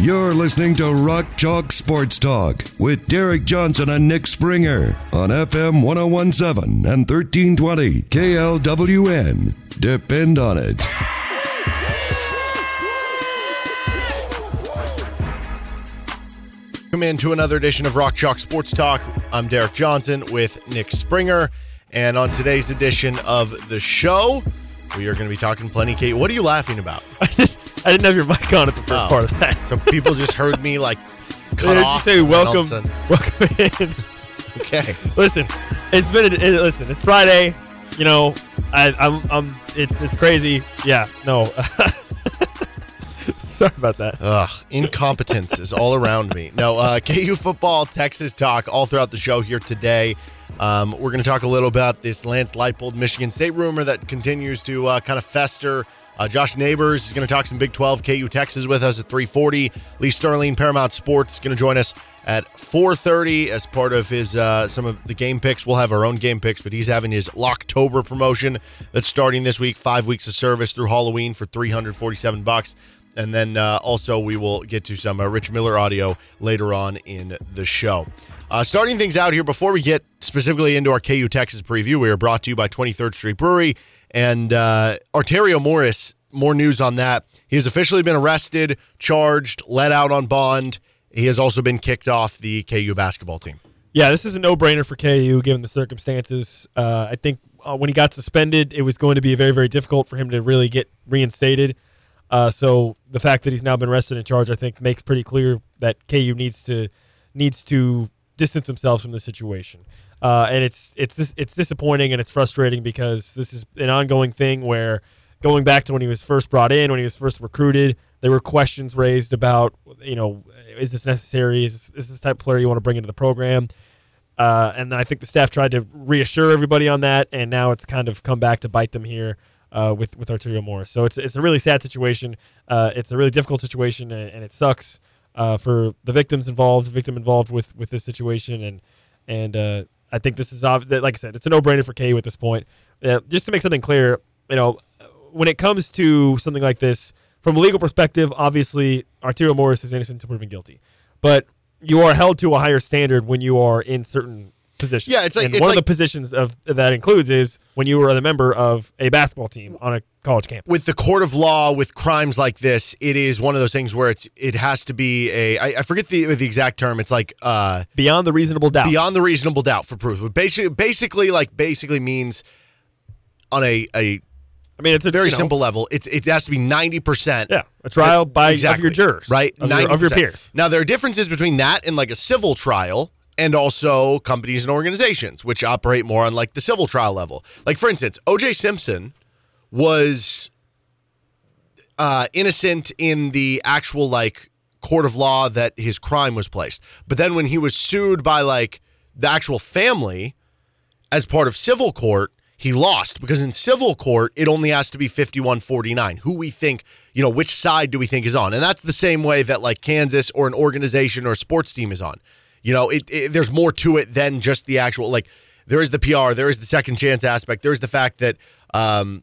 You're listening to Rock Chalk Sports Talk with Derek Johnson and Nick Springer on FM 1017 and 1320 KLWN. Depend on it. Welcome into another edition of Rock Chalk Sports Talk. I'm Derek Johnson with Nick Springer. And on today's edition of the show, we are going to be talking plenty Kate. What are you laughing about? I didn't, have your mic on at the first Oh. part of that. So people just heard me like cut Did you off. say and then all of a welcome? Welcome in. Okay. listen, it's been. It, listen, it's Friday. You know, I, I'm. I'm. It's. It's crazy. Yeah. No. Sorry about that. Ugh, incompetence is all around me. No, uh, KU football, Texas talk all throughout the show here today. Um, we're going to talk a little about this Lance Leipold Michigan State rumor that continues to uh, kind of fester. Uh, Josh Neighbors is going to talk some Big 12 KU Texas with us at 3:40. Lee Sterling, Paramount Sports, is going to join us at 4:30 as part of his uh, some of the game picks. We'll have our own game picks, but he's having his Locktober promotion that's starting this week. Five weeks of service through Halloween for 347 bucks. And then uh, also, we will get to some uh, Rich Miller audio later on in the show. Uh, starting things out here, before we get specifically into our KU Texas preview, we are brought to you by 23rd Street Brewery and uh, Arterio Morris. More news on that. He has officially been arrested, charged, let out on bond. He has also been kicked off the KU basketball team. Yeah, this is a no-brainer for KU given the circumstances. Uh, I think uh, when he got suspended, it was going to be very, very difficult for him to really get reinstated. Uh, so the fact that he's now been arrested and charged, I think, makes pretty clear that KU needs to needs to distance themselves from the situation. Uh, and it's it's it's disappointing and it's frustrating because this is an ongoing thing where going back to when he was first brought in, when he was first recruited, there were questions raised about you know is this necessary? Is this, is this type of player you want to bring into the program? Uh, and then I think the staff tried to reassure everybody on that, and now it's kind of come back to bite them here uh, with with Arterio Morris. So it's it's a really sad situation. Uh, it's a really difficult situation, and, and it sucks uh, for the victims involved, victim involved with with this situation, and and uh, I think this is like I said, it's a no brainer for KU at this point. Just to make something clear, you know, when it comes to something like this, from a legal perspective, obviously Arterio Morris is innocent until proven guilty, but you are held to a higher standard when you are in certain positions. Yeah, it's like- and it's one like- of the positions of that includes is when you were a member of a basketball team on a college campus. with the court of law with crimes like this it is one of those things where it's it has to be a I, I forget the the exact term it's like uh Beyond the reasonable doubt. beyond the reasonable doubt for proof But basically basically like basically means on a a I mean, it's a very you know, simple level it's it has to be 90% Yeah, a trial by exactly, of your jurors, right Of your, of your peers. now there are differences between that and like a civil trial and also companies and organizations which operate more on like the civil trial level like for instance oj simpson was uh, innocent in the actual like court of law that his crime was placed. But then when he was sued by like the actual family as part of civil court, he lost because in civil court it only has to be 51-49. Who we think, you know, which side do we think is on? And that's the same way that like Kansas or an organization or sports team is on. You know, it, it there's more to it than just the actual like there is the PR, there is the second chance aspect, there's the fact that um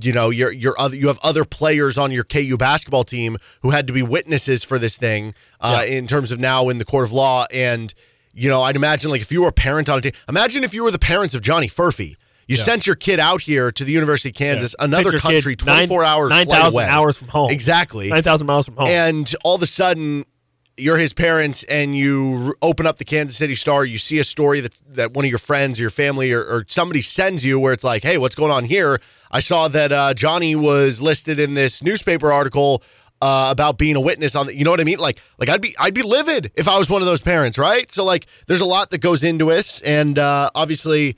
you know you're you're other you have other players on your KU basketball team who had to be witnesses for this thing uh, in terms of now in the court of law and you know I'd imagine like if you were a parent on a team imagine if you were the parents of Johnny Furphy you sent your kid out here to the University of Kansas Yeah. another your country nine- 24 hours 9,000 away. hours from home. exactly Nine thousand miles from home. and all of a sudden you're his parents and you open up the Kansas City Star, you see a story that that one of your friends or your family or, or somebody sends you where it's like, hey, what's going on here? I saw that uh, Johnny was listed in this newspaper article uh, about being a witness on the, you know what I mean? Like, like I'd be I'd be livid if I was one of those parents, right? So like, there's a lot that goes into this, and uh, obviously,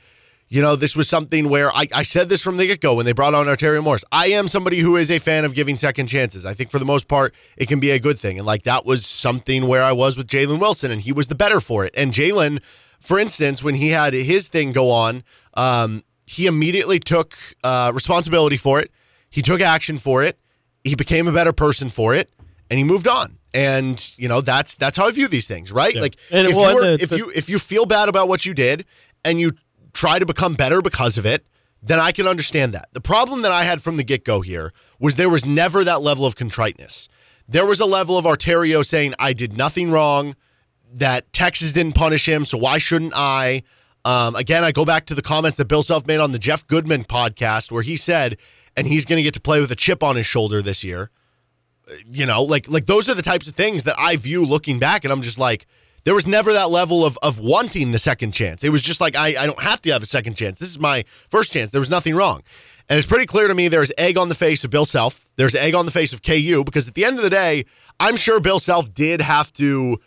You know, this was something where I, I said this from the get go when they brought on Arterio Morris. I am somebody who is a fan of giving second chances. I think for the most part, it can be a good thing. And like that was something where I was with Jalen Wilson, and he was the better for it. And Jalen, for instance, when he had his thing go on, um, he immediately took uh, responsibility for it. He took action for it. He became a better person for it, and he moved on. And you know that's that's how I view these things, right? Yeah. Like And, if, well, you were, and the- if you if you feel bad about what you did and you try to become better because of it, then I can understand that. The problem that I had from the get go here was there was never that level of contriteness. There was a level of Arterio saying, I did nothing wrong, that Texas didn't punish him, so why shouldn't I? Um, again, I go back to the comments that Bill Self made on the Jeff Goodman podcast where he said, and he's going to get to play with a chip on his shoulder this year. You know, like like those are the types of things that I view looking back, and I'm just like, there was never that level of of wanting the second chance. It was just like I, I don't have to have a second chance. This is my first chance. There was nothing wrong. And it's pretty clear to me there's egg on the face of Bill Self. There's egg on the face of KU because at the end of the day, I'm sure Bill Self did have to,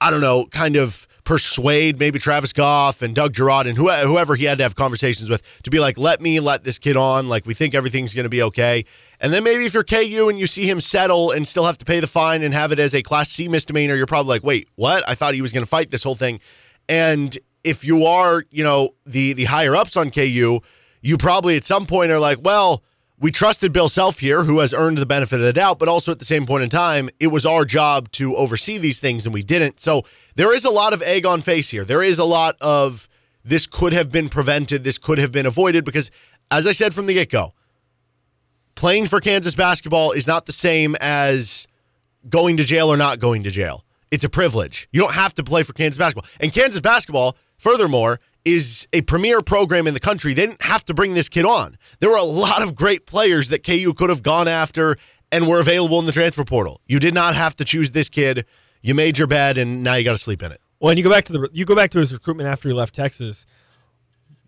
I don't know, kind of persuade maybe Travis Goff and Doug Girod and whoever, he had to have conversations with to be like, let me let this kid on. Like, we think everything's going to be okay. And then maybe if you're KU and you see him settle and still have to pay the fine and have it as a Class C misdemeanor, you're probably like, wait, what? I thought he was going to fight this whole thing. And if you are, you know, the the higher ups on KU, you probably at some point are like, well, we trusted Bill Self here, who has earned the benefit of the doubt, but also at the same point in time, it was our job to oversee these things and we didn't. So there is a lot of egg on face here. There is a lot of this could have been prevented, this could have been avoided, because as I said from the get go, playing for Kansas basketball is not the same as going to jail or not going to jail. It's a privilege. You don't have to play for Kansas basketball. And Kansas basketball, furthermore, is a premier program in the country. They didn't have to bring this kid on. There were a lot of great players that KU could have gone after and were available in the transfer portal. You did not have to choose this kid. You made your bed and now you got to sleep in it. Well, and you go back to the you go back to his recruitment after he left Texas.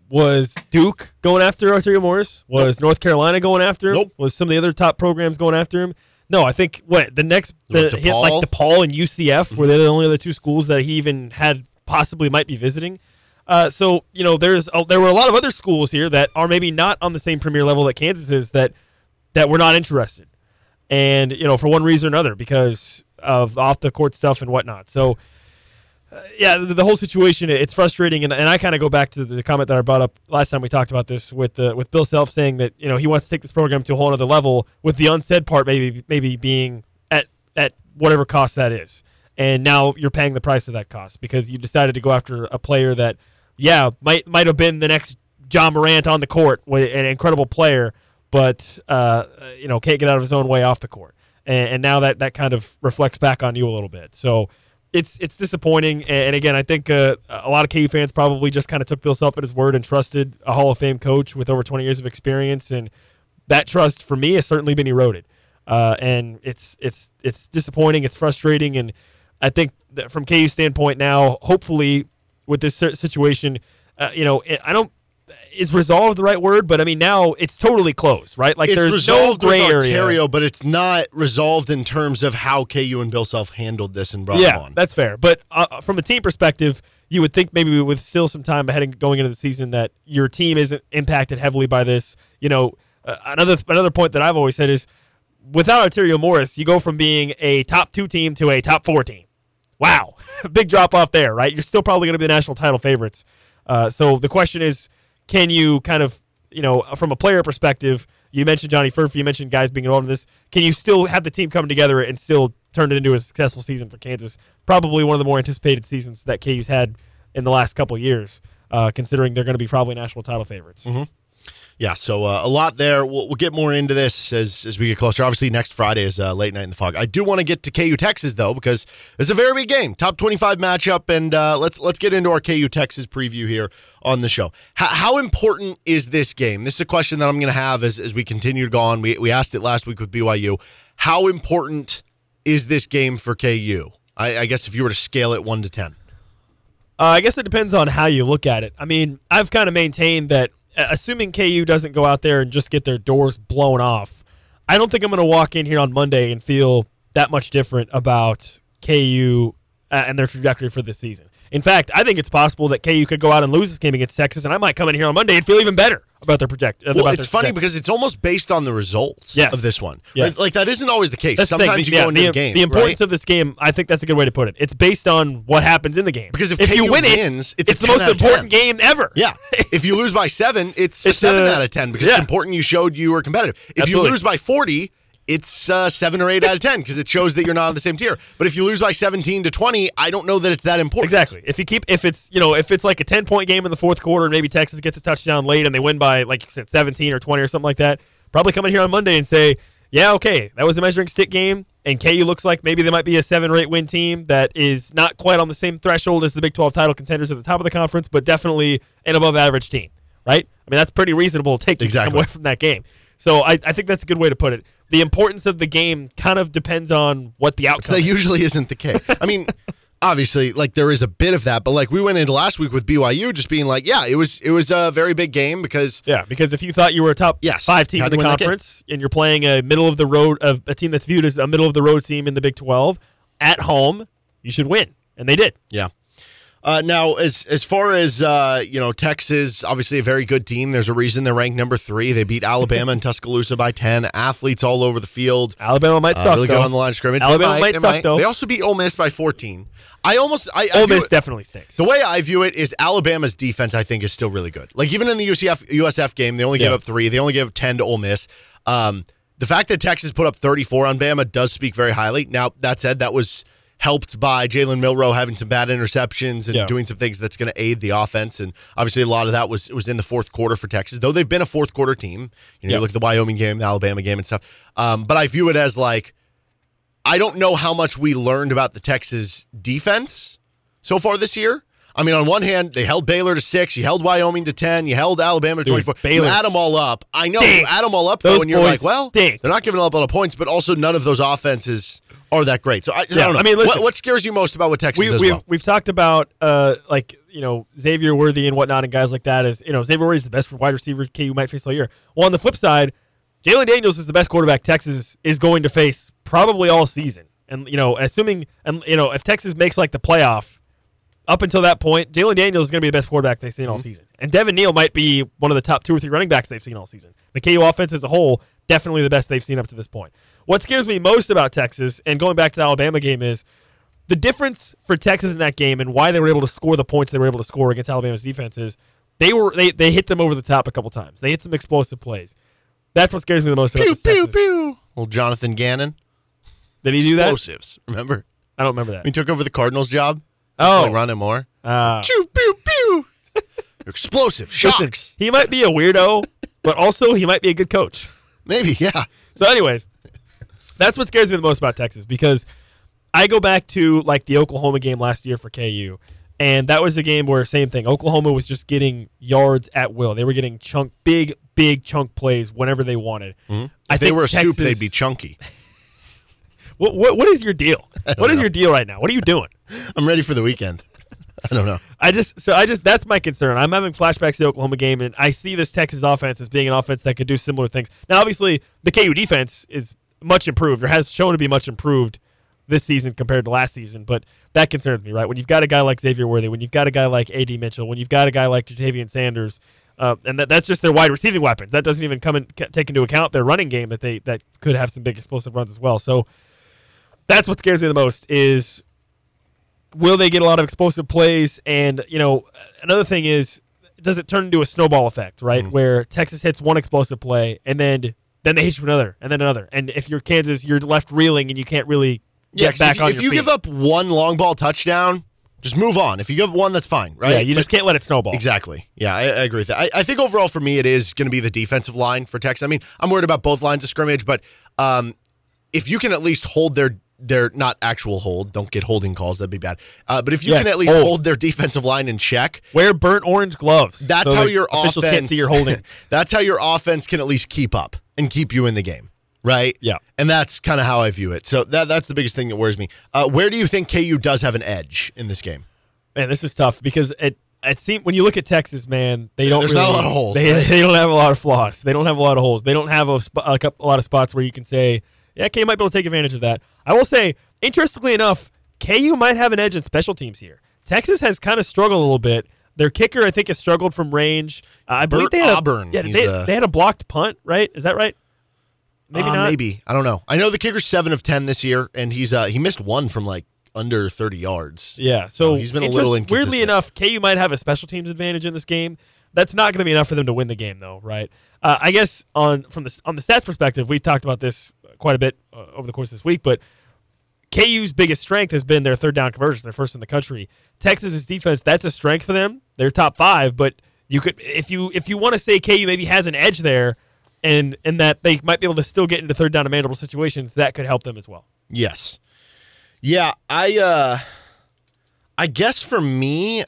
Was Duke going after Arterio Morris? Was North Carolina going after him? Nope. Was some of the other top programs going after him? No, I think what the next the, he had, like DePaul? DePaul and UCF were they mm-hmm. the only other two schools that he even had possibly might be visiting. Uh, so you know, there's a, there were a lot of other schools here that are maybe not on the same premier level that Kansas is that that were not interested, and you know for one reason or another because of off the court stuff and whatnot. So yeah, the, the whole situation it's frustrating, and, and I kind of go back to the comment that I brought up last time we talked about this with the with Bill Self saying that you know he wants to take this program to a whole other level, with the unsaid part maybe maybe being at at whatever cost that is, and now you're paying the price of that cost because you decided to go after a player that yeah might might have been the next Ja Morant on the court, with an incredible player, but uh, you know can't get out of his own way off the court, and, and now that that kind of reflects back on you a little bit. So it's it's disappointing. And again, I think uh, a lot of KU fans probably just kind of took Bill Self at his word and trusted a Hall of Fame coach with over 20 years of experience, and that trust for me has certainly been eroded. Uh, and it's it's it's disappointing. It's frustrating, and I think from KU standpoint now, hopefully with this situation, uh, you know, I don't. Is resolved the right word? But I mean, now it's totally closed, right? Like it's there's no resolved gray with area. Arterio, but it's not resolved in terms of how KU and Bill Self handled this and brought Yeah, on. that's fair. But uh, from a team perspective, you would think maybe with still some time ahead and going into the season that your team isn't impacted heavily by this. You know, uh, another another point that I've always said is without Arterio Morris, you go from being a top two team to a top four team. Wow, big drop off there, right? You're still probably going to be the national title favorites. Uh, so the question is, can you kind of, you know, from a player perspective, you mentioned Johnny Furphy, you mentioned guys being involved in this. Can you still have the team come together and still turn it into a successful season for Kansas? Probably one of the more anticipated seasons that KU's had in the last couple of years, uh, considering they're going to be probably national title favorites. Yeah, so uh, a lot there. We'll, we'll get more into this as, as we get closer. Obviously, next Friday is uh, late night in the Phog. I do want to get to KU Texas though because it's a very big game, top twenty-five matchup, and uh, let's let's get into our KU Texas preview here on the show. H- how important is this game? This is a question that I'm going to have as, as we continue to go on. We we asked it last week with BYU. How important is this game for KU? I, I guess if you were to scale it one to ten. Uh, I guess it depends on how you look at it. I mean, I've kind of maintained that assuming KU doesn't go out there and just get their doors blown off, I don't think I'm going to walk in here on Monday and feel that much different about KU uh, and their trajectory for this season. In fact, I think it's possible that KU could go out and lose this game against Texas, and I might come in here on Monday and feel even better about their project. uh, Well, about it's funny trajectory. because it's almost based on the results Yes. of this one. Yes. Like, like, that isn't always the case. That's the Sometimes thing. you yeah, go into the, the game. the importance right? of this game, I think that's a good way to put it. It's based on what happens in the game. Because if if you win wins, it, it's it's the most important 10. game ever. Yeah. if you lose by seven, it's, a It's seven a- out of ten because yeah. it's important you showed you were competitive. If Absolutely. you lose by forty, it's uh, seven or eight out of ten because it shows that you're not on the same tier. But if you lose by seventeen to twenty, I don't know that it's that important. Exactly. If you keep, if it's you know, if it's like a ten point game in the fourth quarter, and maybe Texas gets a touchdown late and they win by like you said, seventeen or twenty or something like that, probably come in here on Monday and say, yeah, okay, that was a measuring stick game, and KU looks like maybe they might be a seven or eight win team that is not quite on the same threshold as the Big Twelve title contenders at the top of the conference, but definitely an above average team, right? I mean, that's pretty reasonable take Exactly. away from that game. So I, I think that's a good way to put it. The importance of the game kind of depends on what the outcome. That is. usually isn't the case. I mean, obviously, like there is a bit of that, but like we went into last week with BYU just being like, yeah, it was it was a very big game because Yeah, because if you thought you were a top Yes, five team in the win that game. conference and you're playing a middle of the road of a team that's viewed as a middle of the road team in the Big 12 at home, you should win, and they did. Yeah. Uh, now, as as far as uh, you know, Texas obviously a very good team. There's a reason they're ranked number three. They beat Alabama and Tuscaloosa by ten. Athletes all over the field. Alabama might Uh, suck really though. good on the line of scrimmage. Alabama They might they suck, though. They also beat Ole Miss by 14. I almost I, I Ole Miss it- definitely stinks. the way I view it is Alabama's defense. I think is still really good. Like even in the UCF USF game, they only gave up three. They only gave up ten to Ole Miss. Um, the fact that Texas put up 34 on Bama does speak very highly. Now that said, that was helped by Jalen Milroe having some bad interceptions and Yeah. doing some things that's going to aid the offense. And obviously, a lot of that was was in the fourth quarter for Texas. Though they've been a fourth quarter team. You know, Yeah. you look at the Wyoming game, the Alabama game, and stuff. Um, but I view it as like I don't know how much we learned about the Texas defense so far this year. I mean, on one hand, they held Baylor to six, you held Wyoming to ten, you held Alabama to Dude, twenty-four. Baylor you add them all up. I know stinks. you add them all up though, Those and you're like, well, stink. they're not giving up a lot of points, but also none of those offenses are that great. So I, I don't know. I mean, listen. what, what scares you most about what Texas we, does we've, well? we've talked about uh like you know Xavier Worthy and whatnot and guys like that. Is you know Xavier Worthy is the best wide receiver KU might face all year. Well, on the flip side, Jalon Daniels is the best quarterback Texas is going to face probably all season. And you know, assuming and you know if Texas makes like the playoff, up until that point, Jalon Daniels is going to be the best quarterback they've seen all season, and Devin Neal might be one of the top two or three running backs they've seen all season. The KU offense as a whole, definitely the best they've seen up to this point. What scares me most about Texas, and going back to the Alabama game, is the difference for Texas in that game and why they were able to score the points they were able to score against Alabama's defense is they were they, they hit them over the top a couple times. They hit some explosive plays. That's what scares me the most about Pew this pew Texas. pew. Little Jonathan Gannon, Did he do that? explosives. Remember, I don't remember that. he took over the Cardinals job. Oh, like Rondale Moore. uh, Pew pew pew. Explosive listen, shocks. he might be a weirdo, but also he might be a good coach. Maybe, yeah. So, anyways, that's what scares me the most about Texas because I go back to like the Oklahoma game last year for KU, and that was a game where same thing. Oklahoma was just getting yards at will. They were getting chunk, big, big chunk plays whenever they wanted. I Mm-hmm. If they think were a Texas, soup, they'd be chunky. What, what, what is your deal? What is your deal right now? What are you doing? I'm ready for the weekend. I don't know. I just so I just that's my concern. I'm having flashbacks to the Oklahoma game, and I see this Texas offense as being an offense that could do similar things. Now, obviously, the KU defense is much improved, or has shown to be much improved this season compared to last season. But that concerns me, right? When you've got a guy like Xavier Worthy, when you've got a guy like Ad Mitchell, when you've got a guy like Ja'Tavion Sanders, uh, and that, that's just their wide receiving weapons. That doesn't even come and take into account their running game that they that could have some big explosive runs as well. So that's what scares me the most is will they get a lot of explosive plays? And you know, another thing is, does it turn into a snowball effect, right? Mm-hmm. Where Texas hits one explosive play, and then then they hit you another, and then another, and if you're Kansas, you're left reeling, and you can't really Yeah, get back if, you- on if you feet. give up one long ball touchdown, just move on. If you give up one, that's fine, right? yeah, you But- just can't let it snowball. Exactly. Yeah, I, I agree with that. I, I think overall for me, it is going to be the defensive line for Texas. I mean, I'm worried about both lines of scrimmage, but um, if you can at least hold their their not actual hold, don't get holding calls, that'd be bad. Uh, but if you Yes, can at least hold. hold their defensive line in check, Wear burnt orange gloves. that's so how your officials offense can't see your holding. that's how your offense can at least keep up and keep you in the game, right? Yeah. and that's kind of how I view it. So that that's the biggest thing that worries me. Uh, where do you think KU does have an edge in this game? Man, this is tough because it it seems when you look at Texas, man, they don't. There's really, not a lot of holes, They, right? they don't have a lot of flaws. They don't have a lot of holes. They don't have a, a, couple, a lot of spots where you can say, yeah, you might be able to take advantage of that. I will say, interestingly enough, KU might have an edge in special teams here. Texas has kind of struggled a little bit. Their kicker, I think, has struggled from range. Uh, I believe Bert they had Auburn, A, yeah, they, the- they had a blocked punt, right? Is that right? Maybe Uh, not. Maybe I don't know. I know the kicker's seven of ten this year, and he's uh he missed one from like under thirty yards. Yeah, so he's been a little interest- Weirdly enough, KU might have a special teams advantage in this game. That's not going to be enough for them to win the game, though, right? Uh, I guess on from the on the stats perspective, we talked about this quite a bit uh, over the course of this week, but KU's biggest strength has been their third down conversions. They're first in the country. Texas's defense, that's a strength for them. They're top five, but you could if you if you want to say KU maybe has an edge there, and and that they might be able to still get into third down and manageable situations, that could help them as well. Yes. Yeah, I uh I guess for me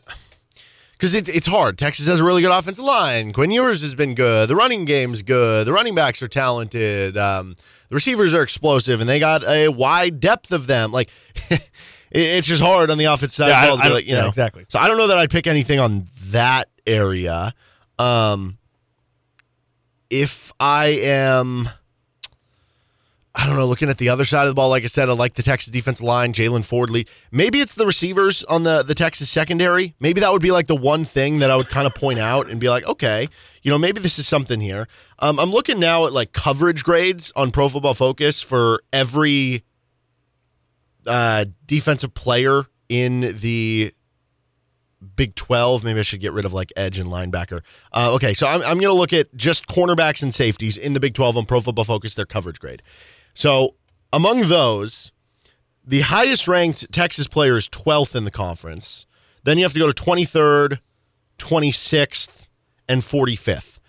because it's it's hard. Texas has a really good offensive line. Quinn Ewers has been good. The running game's good. The running backs are talented. Um, the receivers are explosive, and they got a wide depth of them. Like it's just hard on the offensive side. Yeah, I- ball to I be like, you yeah, know. exactly. So I don't know that I'd pick anything on that area. Um, if I am. I don't know. Looking at the other side of the ball, like I said, I like the Texas defensive line, Jalen Fordley. Maybe it's the receivers on the the Texas secondary. Maybe that would be like the one thing that I would kind of point out and be like, okay, you know, maybe this is something here. Um, I'm looking now at like coverage grades on Pro Football Focus for every uh, defensive player in the Big 12. Maybe I should get rid of like edge and linebacker. Uh, okay, so I'm, I'm going to look at just cornerbacks and safeties in the Big 12 on Pro Football Focus, their coverage grade. So among those, the highest ranked Texas player is 12th in the conference. Then you have to go to 23rd, 26th, and 45th.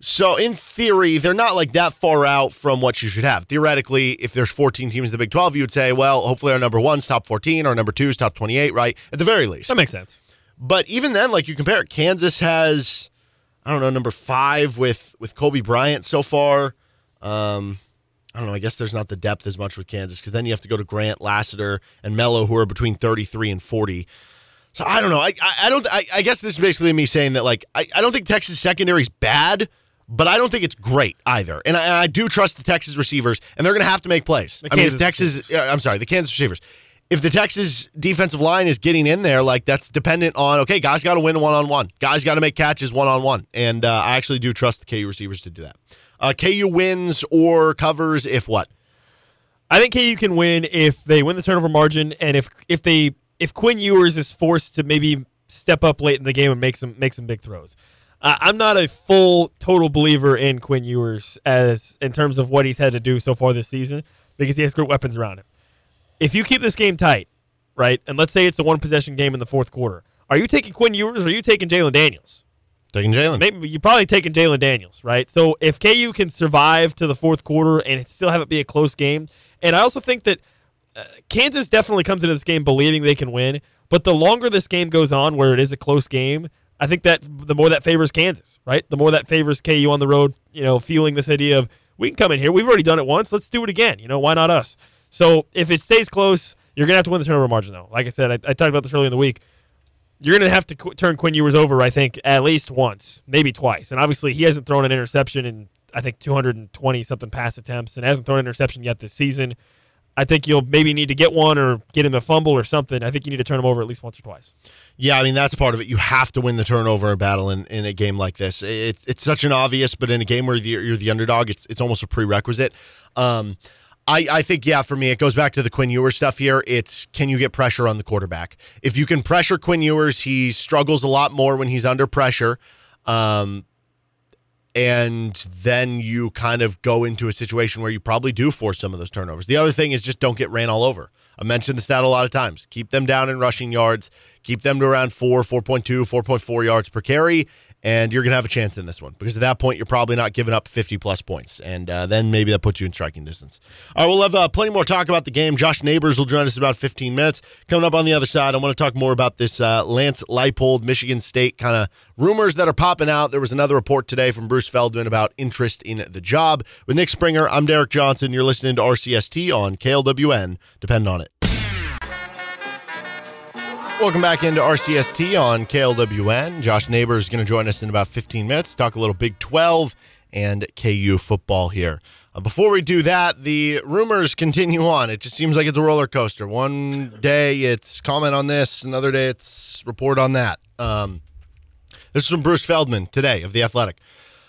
So in theory, they're not like that far out from what you should have. Theoretically, if there's 14 teams in the Big 12, you would say, well, hopefully our number one's top 14, our number two's top 28, right? At the very least. That makes sense. But even then, like you compare it, Kansas has, I don't know, number five with with Cobee Bryant so far. Um, I don't know. I guess there's not the depth as much with Kansas because then you have to go to Grant, Lassiter, and Mello, who are between 33 and 40. So I don't know. I I, I don't. I, I guess this is basically me saying that like I, I don't think Texas secondary is bad, but I don't think it's great either. And I, and I do trust the Texas receivers, and they're going to have to make plays. The I mean, if Texas. I'm sorry, the Kansas receivers. If the Texas defensive line is getting in there, like that's dependent on okay, guys got to win one on one. Guys got to make catches one on one, and uh, I actually do trust the KU receivers to do that. Uh, KU wins or covers if what? I think KU can win if they win the turnover margin and if if they if Quinn Ewers is forced to maybe step up late in the game and make some make some big throws. Uh, I'm not a full total believer in Quinn Ewers as in terms of what he's had to do so far this season because he has great weapons around him. If you keep this game tight, right, and let's say it's a one possession game in the fourth quarter, are you taking Quinn Ewers or are you taking Jalon Daniels? Taking Jalon. Maybe you're probably taking Jalon Daniels, right? So if KU can survive to the fourth quarter and still have it be a close game, and I also think that uh, Kansas definitely comes into this game believing they can win, but the longer this game goes on, where it is a close game, I think that the more that favors Kansas, right? The more that favors KU on the road, you know, feeling this idea of we can come in here, we've already done it once, let's do it again. You know, why not us? So if it stays close, you're gonna have to win the turnover margin, though. Like I said, I, I talked about this earlier in the week you're going to have to qu- turn Quinn Ewers over, I think, at least once, maybe twice. And obviously, he hasn't thrown an interception in, I think, 220 something pass attempts and hasn't thrown an interception yet this season. I think you'll maybe need to get one or get him a fumble or something. I think you need to turn him over at least once or twice. Yeah, I mean that's part of it. You have to win the turnover battle in, in a game like this. It's it's such an obvious, but in a game where you're, the underdog, it's it's almost a prerequisite. Um, I, I think yeah, for me it goes back to the Quinn Ewers stuff here. It's can you get pressure on the quarterback? If you can pressure Quinn Ewers, he struggles a lot more when he's under pressure. Um, and then you kind of go into a situation where you probably do force some of those turnovers. The other thing is just don't get ran all over. I mentioned the stat a lot of times. Keep them down in rushing yards. Keep them to around 4, 4.2, 4.4 yards per carry, and you're going to have a chance in this one because at that point, you're probably not giving up 50 plus points. And uh, then maybe that puts you in striking distance. All right, we'll have uh, plenty more talk about the game. Josh Neighbors will join us in about 15 minutes. Coming up on the other side, I want to talk more about this uh, Lance Leipold, Michigan State kind of rumors that are popping out. There was another report today from Bruce Feldman about interest in the job. With Nick Springer, I'm Derek Johnson. You're listening to RCST on KLWN. Depend on it. Welcome back into RCST on KLWN. Josh Neighbor is going to join us in about 15 minutes, talk a little Big 12 and KU football here. Uh, before we do that, the rumors continue on. It just seems like it's a roller coaster. One day it's comment on this, another day it's report on that. Um, this is from Bruce Feldman today of The Athletic.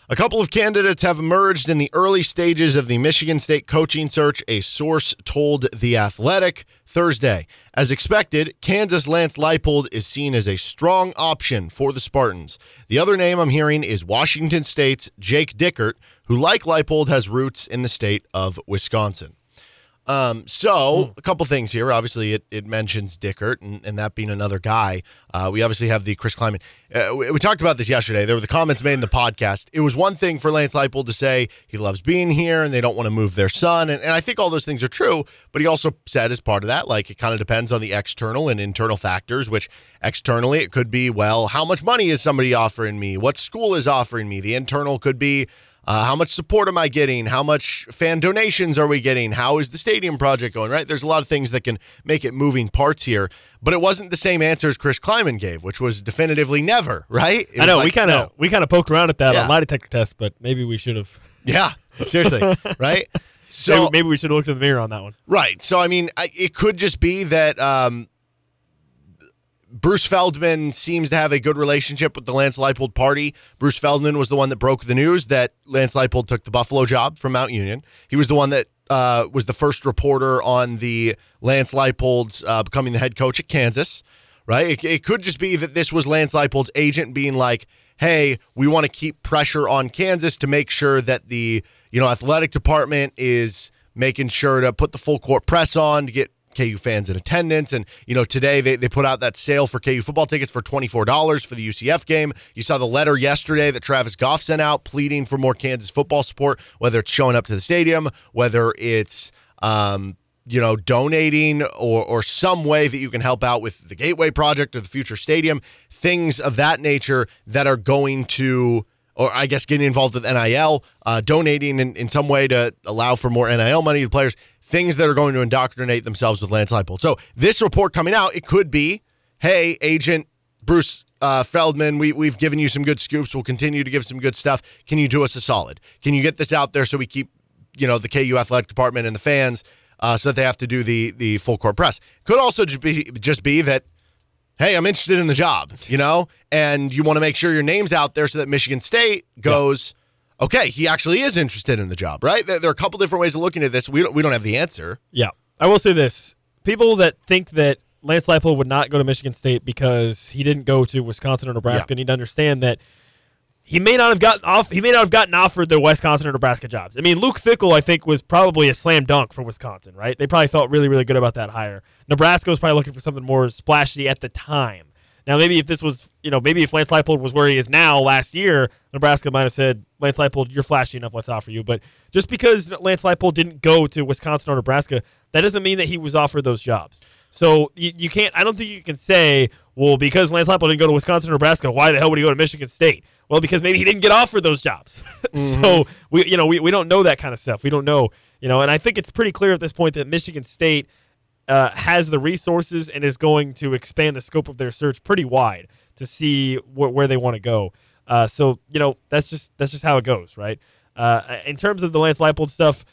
A couple of candidates have emerged in the early stages of the Michigan State coaching search, a source told The Athletic Thursday. As expected, Kansas Lance Leipold is seen as a strong option for the Spartans. The other name I'm hearing is Washington State's Jake Dickert, who, like Leipold, has roots in the state of Wisconsin. Um, so a couple things here. Obviously, it, it mentions Dickert and, and that being another guy. Uh, we obviously have the Chris Klieman. Uh, we, we talked about this yesterday. There were the comments made in the podcast. It was one thing for Lance Leipold to say he loves being here and they don't want to move their son, and, and I think all those things are true. But he also said as part of that, like it kind of depends on the external and internal factors. Which externally it could be, well, how much money is somebody offering me? What school is offering me? The internal could be uh, how much support am I getting? How much fan donations are we getting? How is the stadium project going? Right? There's a lot of things that can make it moving parts here, but it wasn't the same answer as Chris Klieman gave, which was definitively never. Right? It I know was we kind of no. we kind of poked around at that Yeah. on lie detector test, but maybe we should have. Yeah, seriously, right? So maybe, maybe we should have looked in the mirror on that one. Right. So I mean, I, it could just be that um, Bruce Feldman seems to have a good relationship with the Lance Leipold party. Bruce Feldman was the one that broke the news that Lance Leipold took the Buffalo job from Mount Union. He was the one that uh, was the first reporter on the Lance Leipold's uh, becoming the head coach at Kansas. Right. It, it could just be that this was Lance Leipold's agent being like, "Hey, we want to keep pressure on Kansas to make sure that the you know athletic department is." making sure to put the full court press on to get KU fans in attendance. And, you know, today they, they put out that sale for KU football tickets for $24 for the UCF game. You saw the letter yesterday that Travis Goff sent out pleading for more Kansas football support, whether it's showing up to the stadium, whether it's, um, you know, donating or, or some way that you can help out with the Gateway Project or the future stadium, things of that nature that are going to or I guess getting involved with NIL, uh, donating in, in some way to allow for more NIL money to players, things that are going to indoctrinate themselves with Lance Leipold. So this report coming out, it could be, hey, agent Bruce uh, Feldman, we, we've given you some good scoops. We'll continue to give some good stuff. Can you do us a solid? Can you get this out there so we keep, you know, the KU athletic department and the fans uh, so that they have to do the the full court press? Could also just be just be that hey, I'm interested in the job, you know, and you want to make sure your name's out there so that Michigan State goes, okay, he actually is interested in the job, right? There, there are a couple different ways of looking at this. We don't, we don't have the answer. Yeah, I will say this: people that think that Lance Leipold would not go to Michigan State because he didn't go to Wisconsin or Nebraska Yeah. need to understand that he may not have gotten off. He may not have gotten offered the Wisconsin or Nebraska jobs. I mean, Luke Fickell, I think, was probably a slam dunk for Wisconsin. Right? They probably felt really, really good about that hire. Nebraska was probably looking for something more splashy at the time. Now, maybe if this was, you know, maybe if Lance Leipold was where he is now last year, Nebraska might have said, Lance Leipold, you're flashy enough, let's offer you. But just because Lance Leipold didn't go to Wisconsin or Nebraska, that doesn't mean that he was offered those jobs. So you, you can't, I don't think you can say, well, because Lance Leipold didn't go to Wisconsin or Nebraska, why the hell would he go to Michigan State? Well, because maybe he didn't get offered those jobs. Mm-hmm. so we, you know, we, we don't know that kind of stuff. We don't know, you know, and I think it's pretty clear at this point that Michigan State uh, has the resources and is going to expand the scope of their search pretty wide to see wh- where they want to go. Uh, so you know that's just that's just how it goes, right? Uh, in terms of the Lance Leipold stuff,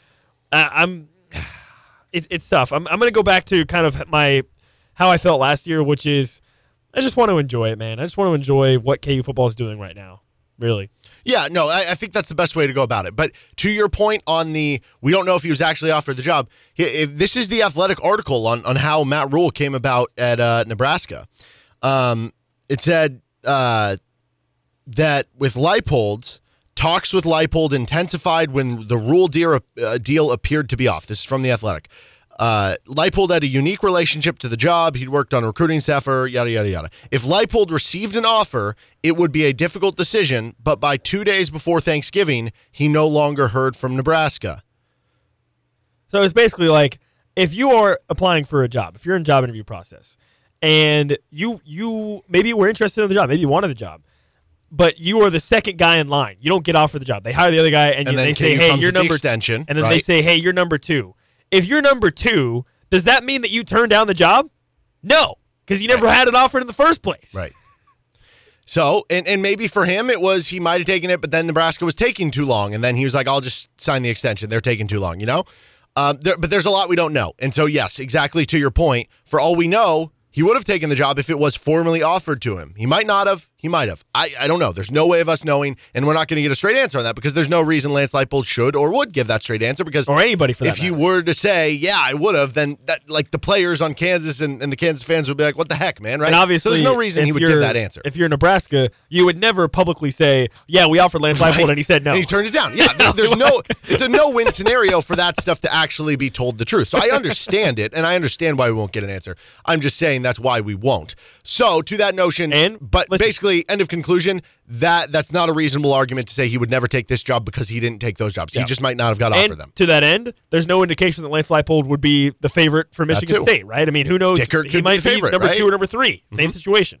I'm it, it's tough. I'm I'm gonna go back to kind of my how I felt last year, which is I just want to enjoy it, man. I just want to enjoy what KU football is doing right now. Really, Yeah, no, I, I think that's the best way to go about it. But to your point on the, we don't know if he was actually offered the job. If this is the athletic article on, on how Matt Rhule came about at uh, Nebraska. Um, it said uh, that with Leipold, talks with Leipold intensified when the Rhule deal, uh, deal appeared to be off. This is from the Athletic. Uh, Leipold had a unique relationship to the job. He'd worked on recruiting staff for yada yada yada. If Leipold received an offer, it would be a difficult decision. But by two days before Thanksgiving, he no longer heard from Nebraska. So it's basically like if you are applying for a job, if you're in job interview process, and you you maybe were interested in the job, maybe you wanted the job, but you are the second guy in line. You don't get offered the job. They hire the other guy, and, And you, they say, "Hey, you're number." extension, and then they say, "Hey, you're number two. If you're number two, does that mean that you turned down the job? No, because you never had it offered in the first place. Right. So, and, and maybe for him, it was he might have taken it, but then Nebraska was taking too long. And then he was like, I'll just sign the extension. They're taking too long, you know? Um, there, but there's a lot we don't know. And so, yes, exactly to your point, for all we know, he would have taken the job if it was formally offered to him. He might not have. He might have. I, I don't know. There's no way of us knowing, and we're not going to get a straight answer on that because there's no reason Lance Leipold should or would give that straight answer because or anybody for that. If he were to say, "Yeah, I would have," then that like the players on Kansas and, and the Kansas fans would be like, "What the heck, man?" Right? And obviously, so there's no reason he would give that answer. If you're Nebraska, you would never publicly say, "Yeah, we offered Lance Leipold," and he said no. And he turned it down. Yeah, there, there's no. It's a no-win scenario for that stuff to actually be told the truth. So I understand it, and I understand why we won't get an answer. I'm just saying that's why we won't. So to that notion, and but listen, basically, end of conclusion that that's not a reasonable argument to say he would never take this job because he didn't take those jobs. Yeah. He just might not have got and offered them. To that end, there's no indication that Lance Leipold would be the favorite for Michigan State, right? I mean, who knows? He might be, favorite, number right? two or number 3 Same mm-hmm. situation.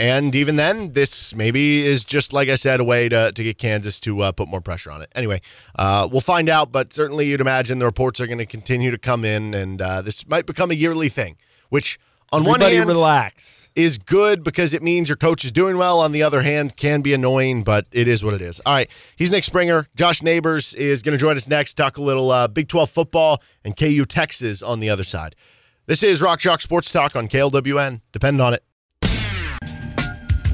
And even then, this maybe is just like I said, a way to, to get Kansas to uh, put more pressure on it. Anyway, uh, we'll find out, but certainly you'd imagine the reports are going to continue to come in, and uh, this might become a yearly thing. Which, on Everybody one hand, relax is good because it means your coach is doing well. On the other hand, can be annoying, but it is what it is. All right, he's Nick Springer. Josh Neighbors is going to join us next. Talk a little uh, Big 12 football and KU Texas on the other side. This is Rock Chalk Sports Talk on KLWN. Depend on it.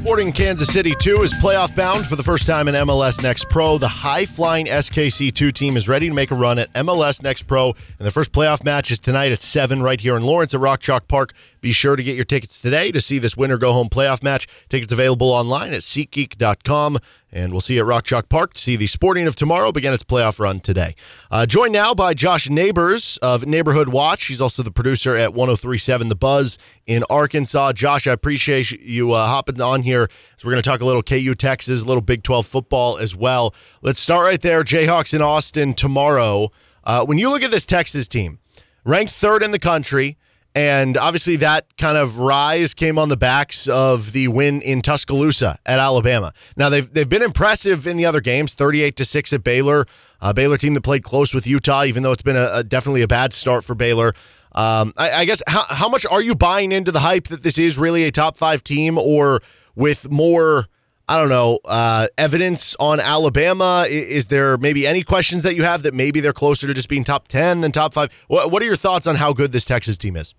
Sporting Kansas City 2 is playoff bound for the first time in MLS Next Pro. The high flying SKC2 team is ready to make a run at MLS Next Pro, and the first playoff match is tonight at 7 right here in Lawrence at Rock Chalk Park. Be sure to get your tickets today to see this winner go home playoff match. Tickets available online at SeatGeek.com. And we'll see you at Rock Chalk Park to see the Sporting of Tomorrow begin its playoff run today. Uh, joined now by Josh Neighbors of Neighborhood Watch. He's also the producer at 1037 The Buzz in Arkansas. Josh, I appreciate you uh, hopping on here. So we're going to talk a little KU Texas, a little Big 12 football as well. Let's start right there. Jayhawks in Austin tomorrow. Uh, when you look at this Texas team, ranked third in the country, and obviously, that kind of rise came on the backs of the win in Tuscaloosa at Alabama. Now they've they've been impressive in the other games, thirty-eight to six at Baylor. A Baylor team that played close with Utah, even though it's been a, a definitely a bad start for Baylor. Um, I, I guess how how much are you buying into the hype that this is really a top five team, or with more? I don't know, uh, evidence on Alabama? Is, is, there maybe any questions that you have that maybe they're closer to just being top 10 than top five? What, what are your thoughts on how good this Texas team is?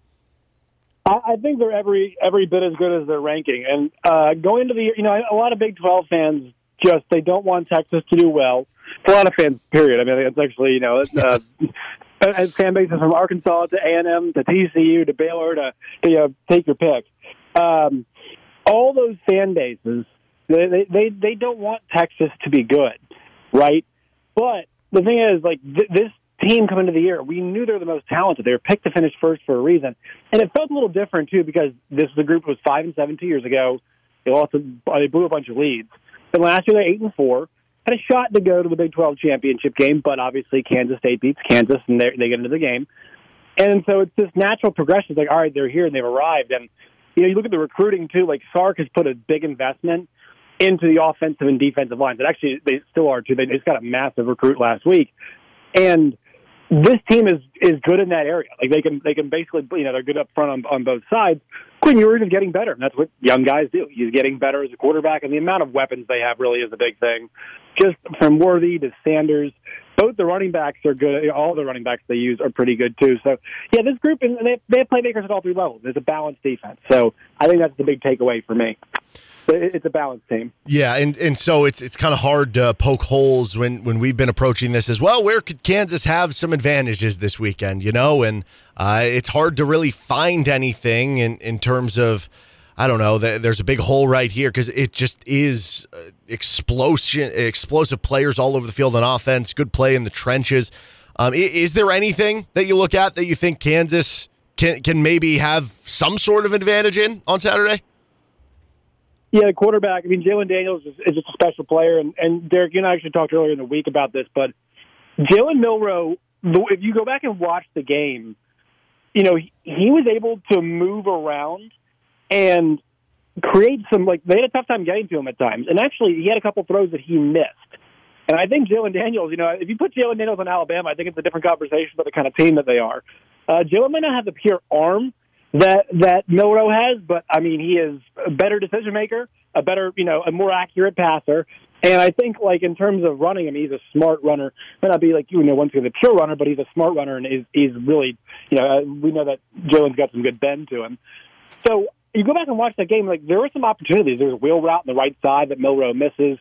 I, think they're every every bit as good as their ranking. And uh, going into the year, you know, a lot of Big 12 fans just they don't want Texas to do well. For a lot of fans, period. I mean, it's actually you know, uh, as fan bases from Arkansas to A and M to TCU to Baylor to, to you know, take your pick. Um, all those fan bases, they, they they don't want Texas to be good, right? But the thing is, like th- this team coming into the year. We knew they were the most talented. They were picked to finish first for a reason, and it felt a little different too because this was a group was five and seven two years ago. They lost, a, they blew a bunch of leads. And last year they're eight and four. Had a shot to go to the Big 12 championship game, but obviously Kansas State beats Kansas and they get into the game. And so it's this natural progression. It's like, all right, they're here and they've arrived. And you know, you look at the recruiting too. Like Sark has put a big investment into the offensive and defensive lines. And actually, they still are too. They just got a massive recruit last week, and this team is is good in that area. Like they can they can basically you know they're good up front on, on both sides. Quinn Ewers is getting better, and that's what young guys do. He's getting better as a quarterback, and the amount of weapons they have really is a big thing. Just from Worthy to Sanders, both the running backs are good. All the running backs they use are pretty good too. So yeah, this group and they they have playmakers at all three levels. It's a balanced defense. So I think that's the big takeaway for me it's a balanced team. Yeah, and and so it's it's kind of hard to poke holes when when we've been approaching this as well. Where could Kansas have some advantages this weekend? You know, and uh, it's hard to really find anything in in terms of. I don't know. There's a big hole right here because it just is uh, explosion, explosive players all over the field on offense. Good play in the trenches. Um, is there anything that you look at that you think Kansas can can maybe have some sort of advantage in on Saturday? Yeah, the quarterback. I mean, Jalon Daniels is, is just a special player, and, and Derek, you and I actually talked earlier in the week about this, but Jalen Milroe, if you go back and watch the game, you know, he, he was able to move around and create some, like, they had a tough time getting to him at times. And actually, he had a couple throws that he missed. And I think Jalon Daniels, you know, if you put Jalon Daniels on Alabama, I think it's a different conversation about the kind of team that they are. Uh, Jalon may not have the pure arm that that Milroe has, but I mean he is a better decision maker. a better, you know, a more accurate passer. And I think, like in terms of running, I mean, he's a smart runner. May not be like you know, once again a pure runner, but he's a smart runner, and is he's really, you know, uh, we know that Jalon's got some good bend to him. So you go back and watch that game, like there were some opportunities. There's a wheel route on the right side that Milroe misses,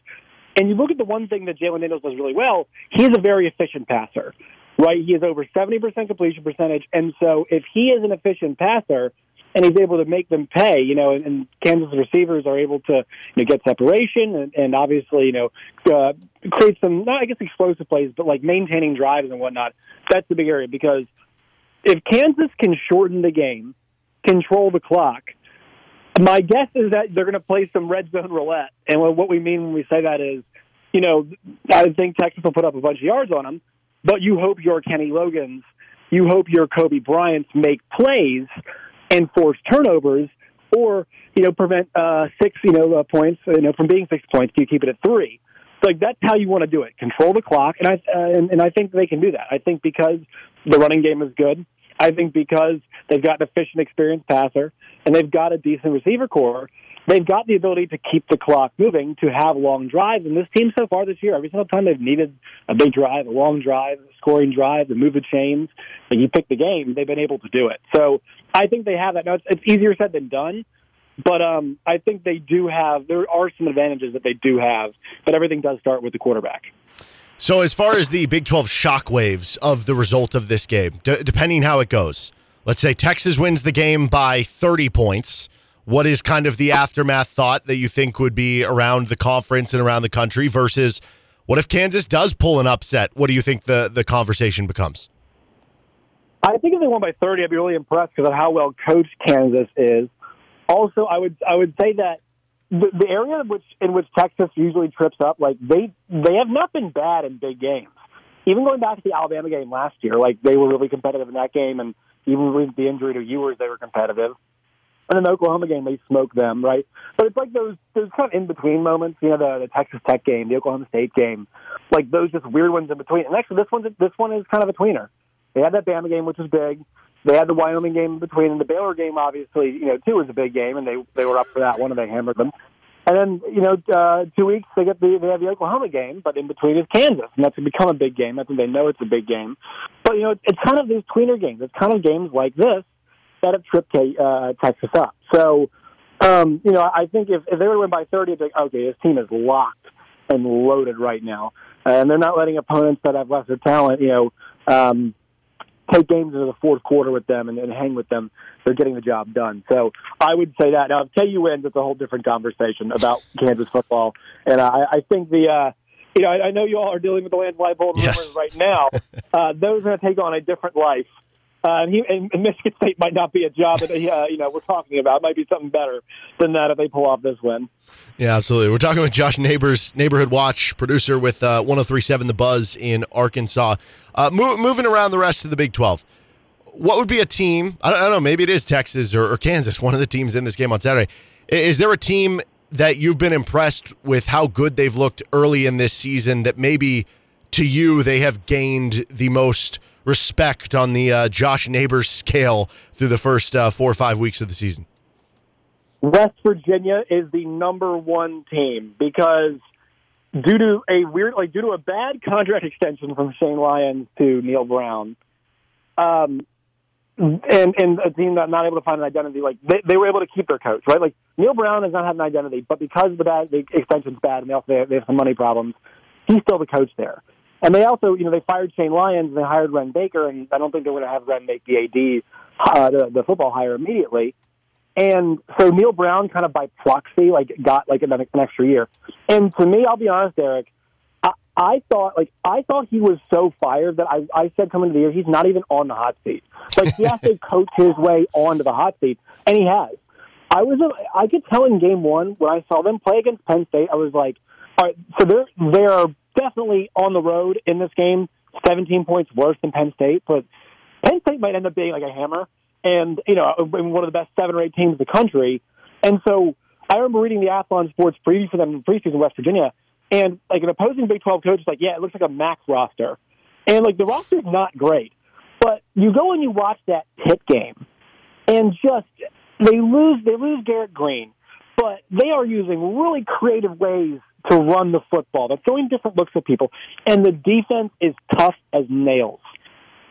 and you look at the one thing that Jalon Daniels does really well. He's a very efficient passer, right? He is over seventy percent completion percentage, and so if he is an efficient passer and he's able to make them pay, you know, and, and Kansas receivers are able to you know, get separation and, and obviously, you know, uh, create some, not I guess explosive plays, but like maintaining drives and whatnot. That's the big area because if Kansas can shorten the game, control the clock, my guess is that they're going to play some red zone roulette. And what we mean when we say that is, you know, I think Texas will put up a bunch of yards on them, but you hope your Kenny Logans, you hope your Cobee Bryants make plays and force turnovers, or you know prevent uh, six you know uh, points you know from being six points. You keep it at three. Like that's how you want to do it. Control the clock, and I uh, and, and I think they can do that. I think because the running game is good. I think because they've got an efficient, experienced passer, and they've got a decent receiver corps, they've got the ability to keep the clock moving, to have long drives. And this team so far this year, every single time they've needed a big drive, a long drive, a scoring drive, to move the chains, and you pick the game, they've been able to do it. So I think they have that. Now it's, it's easier said than done. But um, I think they do have. There are some advantages that they do have, but everything does start with the quarterback. So, as far as the Big 12 shockwaves of the result of this game, d- depending how it goes, let's say Texas wins the game by 30 points. What is kind of the aftermath thought that you think would be around the conference and around the country versus what if Kansas does pull an upset? What do you think the, the conversation becomes? I think if they won by 30, I'd be really impressed because of how well coached Kansas is. Also, I would I would say that the, the area in which in which Texas usually trips up, like they they have not been bad in big games. Even going back to the Alabama game last year, like they were really competitive in that game, and even with the injury to Ewers, they were competitive. And in the Oklahoma game, they smoked them, right? But it's like those those kind of in between moments, you know, the, the Texas Tech game, the Oklahoma State game, like those just weird ones in between. And actually, this one this one is kind of a tweener. They had that Bama game, which was big. They had the Wyoming game in between, and the Baylor game, obviously, you know, too was a big game, and they they were up for that one, and they hammered them. And then, you know, uh, two weeks they get the they have the Oklahoma game, but in between is Kansas, and that's become a big game. I think they know it's a big game. But you know, it's kind of these tweener games. It's kind of games like this that have tripped uh, Texas up. So, um, you know, I think if, if they were to win by 30, it'd be like, okay, this team is locked and loaded right now, and they're not letting opponents that have lesser talent, you know. Um, take games into the fourth quarter with them and, and hang with them. They're getting the job done. So I would say that. Now, if KU wins, it's a whole different conversation about Kansas football. And I, I think the, uh, you know, I, I know you all are dealing with the Lance Leipold Yes. right now. Uh, those are going to take on a different life. Uh, and, he, and, Michigan State might not be a job that uh, you know we're talking about. It might be something better than that if they pull off this win. Yeah, absolutely. We're talking with Josh Neighbors, Neighborhood Watch producer with uh, 1037 The Buzz in Arkansas. Uh, mo- moving around the rest of the Big 12, what would be a team? I don't, I don't know. Maybe it is Texas or, or Kansas, one of the teams in this game on Saturday. Is there a team that you've been impressed with how good they've looked early in this season that maybe to you they have gained the most respect on the uh, Josh Neighbors scale through the first uh, four or five weeks of the season? West Virginia is the number one team because due to a weird, like due to a bad contract extension from Shane Lyons to Neal Brown, um, and and a team that not able to find an identity, like they, they were able to keep their coach, right? Like Neal Brown has not had an identity, but because the bad the extension's bad and they also they have some money problems, he's still the coach there. And they also, you know, they fired Shane Lyons and they hired Wren Baker, and I don't think they're going to have Wren make the AD, uh, the, the football hire immediately. And so Neal Brown kind of by proxy, like got like an, an extra year. And to me, I'll be honest, Eric, I, I thought like I thought he was so fired that I, I said coming to the year he's not even on the hot seat. Like he has to coach his way onto the hot seat, and he has. I was I could tell in game one when I saw them play against Penn State, I was like, all right, so they're they're definitely on the road in this game. Seventeen points worse than Penn State, but Penn State might end up being like a hammer, and you know, one of the best seven or eight teams in the country. And so I remember reading the Athlon Sports preview for them in preseason West Virginia, and like an opposing Big Twelve coach is like, yeah, it looks like a max roster, and like the roster's not great, but you go and you watch that Pitt game, and just they lose they lose Garrett Greene, but they are using really creative ways to run the football. They're throwing different looks at people, and the defense is tough as nails.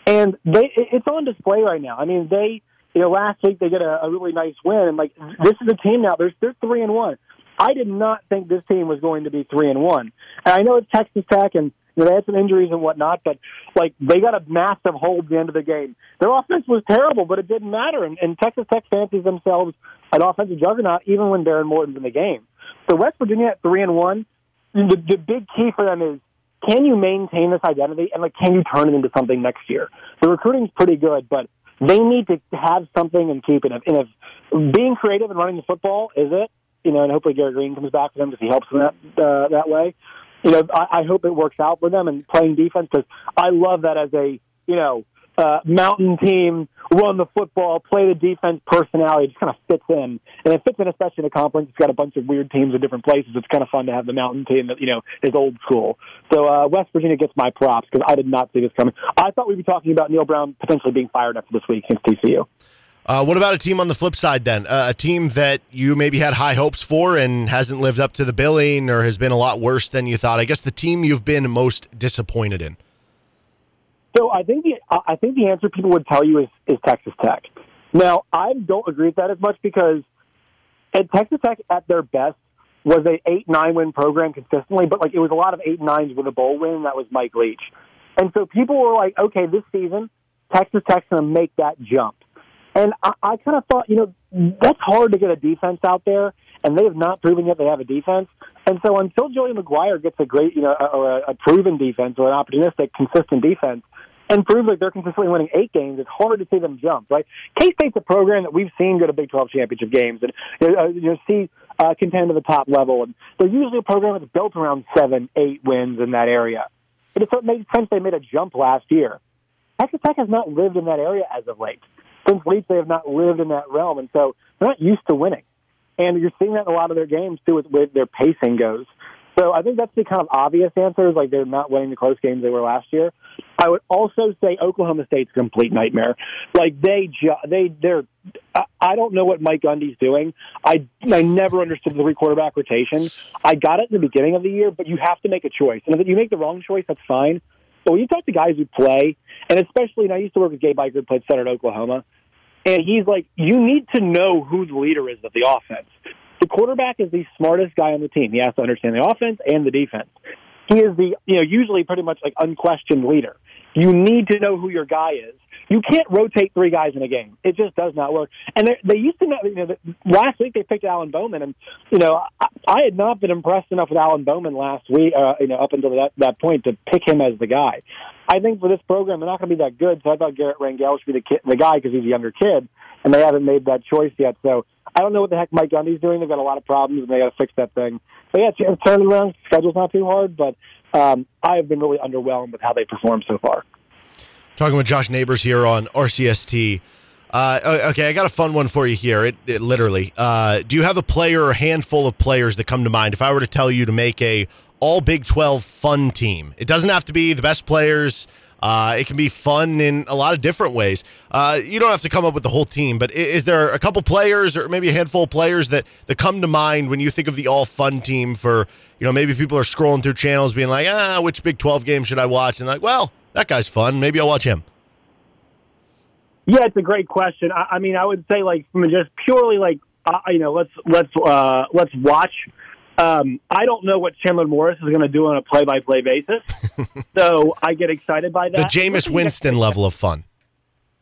And they, it's on display right now. I mean, they, you know, last week they get a, a really nice win, and like this is a team now. They're they're three and one. I did not think this team was going to be three and one. And I know it's Texas Tech, and you know, they had some injuries and whatnot, but like they got a massive hold at the end of the game. Their offense was terrible, but it didn't matter. And, and Texas Tech fancies themselves an offensive juggernaut, even when Behren Morton's in the game. So West Virginia at three and one. The, the big key for them is can you maintain this identity and like can you turn it into something next year? The recruiting's pretty good, but they need to have something and keep it. And if being creative and running the football is it, you know, and hopefully Garrett Greene comes back for them because he helps them that uh, that way. You know, I, I hope it works out for them and playing defense because I love that as a you know uh, mountain team, run the football, play the defense personality. It just kind of fits in, and it fits in especially in a conference. It's got a bunch of weird teams in different places. It's kind of fun to have the mountain team that you know is old school. So uh, West Virginia gets my props because I did not see this coming. I thought we'd be talking about Neal Brown potentially being fired after this week against TCU. Uh, what about a team on the flip side then? Uh, a team that you maybe had high hopes for and hasn't lived up to the billing or has been a lot worse than you thought. I guess the team you've been most disappointed in. So I think the I think the answer people would tell you is is Texas Tech. Now I don't agree with that as much because at Texas Tech at their best was a eight nine win program consistently, but like it was a lot of eight nines with a bowl win. That was Mike Leach, and so people were like, okay, this season Texas Tech's going to make that jump. And I, I kind of thought, you know, that's hard to get a defense out there, and they have not proven yet they have a defense. And so until Joey McGuire gets a great, you know, or a, a proven defense or an opportunistic, consistent defense, and proves like they're consistently winning eight games, it's hard to see them jump, right? K State's a program that we've seen go to Big 12 championship games and uh, you know see uh, contend to the top level, and they're usually a program that's built around seven, eight wins in that area. But it makes sense they made a jump last year. Texas Tech has not lived in that area as of late since Leach, they have not lived in that realm, and so they're not used to winning. And you're seeing that in a lot of their games too, with their pacing goes. So I think that's the kind of obvious answer is like they're not winning the close games they were last year. I would also say Oklahoma State's a complete nightmare. Like they ju- they they're I don't know what Mike Gundy's doing. I I never understood the three quarterback rotation. I got it in the beginning of the year, but you have to make a choice. And if you make the wrong choice, that's fine. But when you talk to guys who play, and especially, and I used to work with Gabe Ikard, who played center at Oklahoma, and he's like, you need to know who the leader is of the offense. The quarterback is the smartest guy on the team. He has to understand the offense and the defense. He is the, you know, usually pretty much like unquestioned leader. You need to know who your guy is. You can't rotate three guys in a game. It just does not work. And they, used to know, you know, last week they picked Alan Bowman, and you know, I, I had not been impressed enough with Alan Bowman last week, uh, you know, up until that that point to pick him as the guy. I think for this program, they're not going to be that good. So I thought Garret Rangel should be the kid, the guy because he's a younger kid, and they haven't made that choice yet. So I don't know what the heck Mike Gundy's doing. They've got a lot of problems, and they got to fix that thing. But yeah, it's turning around. Schedule's not too hard, but um, I have been really underwhelmed with how they perform so far. Talking with Josh Neighbors here on RCST. Uh, okay, I got a fun one for you here. It, it literally. Uh, do you have a player or a handful of players that come to mind? If I were to tell you to make a all Big 12 fun team, it doesn't have to be the best players. Uh, it can be fun in a lot of different ways. Uh, you don't have to come up with the whole team, but is there a couple players or maybe a handful of players that, that come to mind when you think of the all fun team for, you know, maybe people are scrolling through channels being like, ah, which Big 12 game should I watch? And like, well, that guy's fun. Maybe I'll watch him. Yeah, it's a great question. I, I mean, I would say like from just purely like uh, you know, let's let's uh, let's watch. Um, I don't know what Chandler Morris is going to do on a play-by-play basis, so I get excited by that. The Jameis Winston level of fun.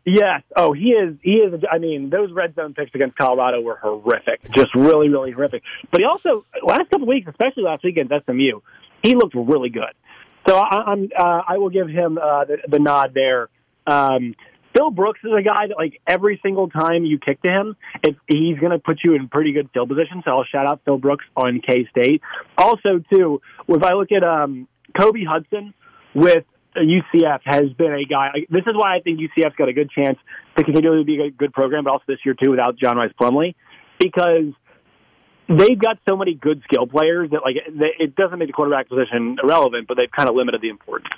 Yes. Oh, he is. He is. I mean, those red zone picks against Colorado were horrific. Just really, really horrific. But he also last couple weeks, especially last week against SMU, he looked really good. So I, I'm uh, I will give him uh, the, the nod there. Um, Phil Brooks is a guy that like every single time you kick to him, if he's going to put you in pretty good field position. So I'll shout out Phil Brooks on K State. Also, too, if I look at um, Kobe Hudson with UCF has been a guy. This is why I think UCF's got a good chance to continue to be a good program, but also this year too without John Rhys Plumlee, because they've got so many good skill players that like it doesn't make the quarterback position irrelevant, but they've kind of limited the importance.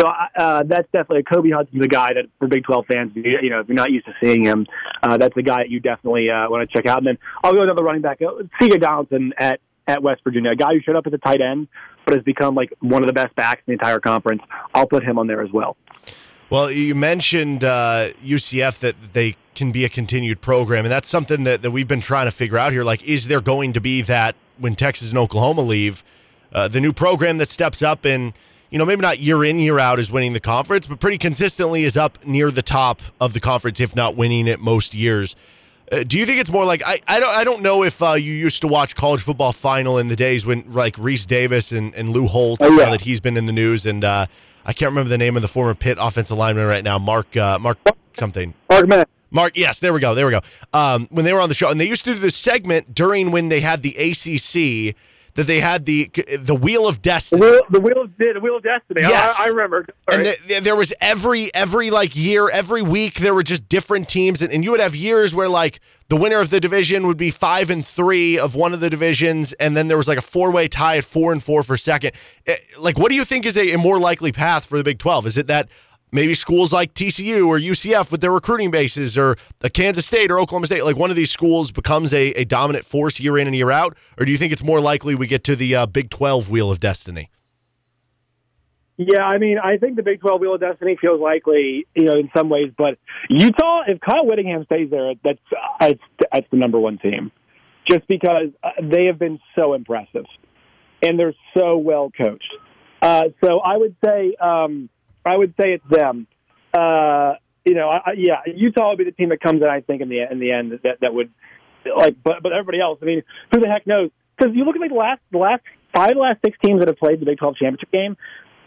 So uh, that's definitely Kobe Hudson's a guy that for Big 12 fans, you know, if you're not used to seeing him, uh, that's a guy that you definitely uh, want to check out. And then I'll go another running back, uh, C.J. Donaldson at at West Virginia, a guy who showed up as a tight end, but has become like one of the best backs in the entire conference. I'll put him on there as well. Well, you mentioned uh, UCF that they can be a continued program, and that's something that, that we've been trying to figure out here. Like, is there going to be that when Texas and Oklahoma leave, uh, the new program that steps up and you know maybe not year in year out is winning the conference, but pretty consistently is up near the top of the conference, if not winning it most years. Uh, do you think it's more like I, I don't I don't know if uh, you used to watch college football final in the days when like Rece Davis and, and Lou Holtz Oh, yeah. now that he's been in the news and uh, I can't remember the name of the former Pitt offensive lineman right now Mark uh, Mark something Mark May. Mark, yes, there we go, there we go. Um, when they were on the show, and they used to do this segment during when they had the ACC, that they had the the Wheel of The Destiny, wheel, the wheel of the wheel of destiny. Yes. I, I remember. All and right. the, there was every every like year, every week, there were just different teams, and, and you would have years where like the winner of the division would be five and three of one of the divisions, and then there was like a four way tie at four and four for second. Eh, Like, what do you think is a, a more likely path for the Big Twelve? Is it that maybe schools like TCU or UCF with their recruiting bases, or Kansas State or Oklahoma State, like one of these schools becomes a, a dominant force year in and year out, or do you think it's more likely we get to the uh, Big Twelve wheel of destiny? Yeah, I mean, I think the Big 12 Wheel of Destiny feels likely, you know, in some ways. But Utah, if Kyle Whittingham stays there, that's it's, that's the number one team, just because uh, they have been so impressive and they're so well coached. Uh, so I would say, um, I would say it's them. Uh, you know, I, I, yeah, Utah would be the team that comes in. I think in the in the end that that would like, but but everybody else. I mean, who the heck knows? Because you look at like the last the last five the last six teams that have played the Big 12 championship game.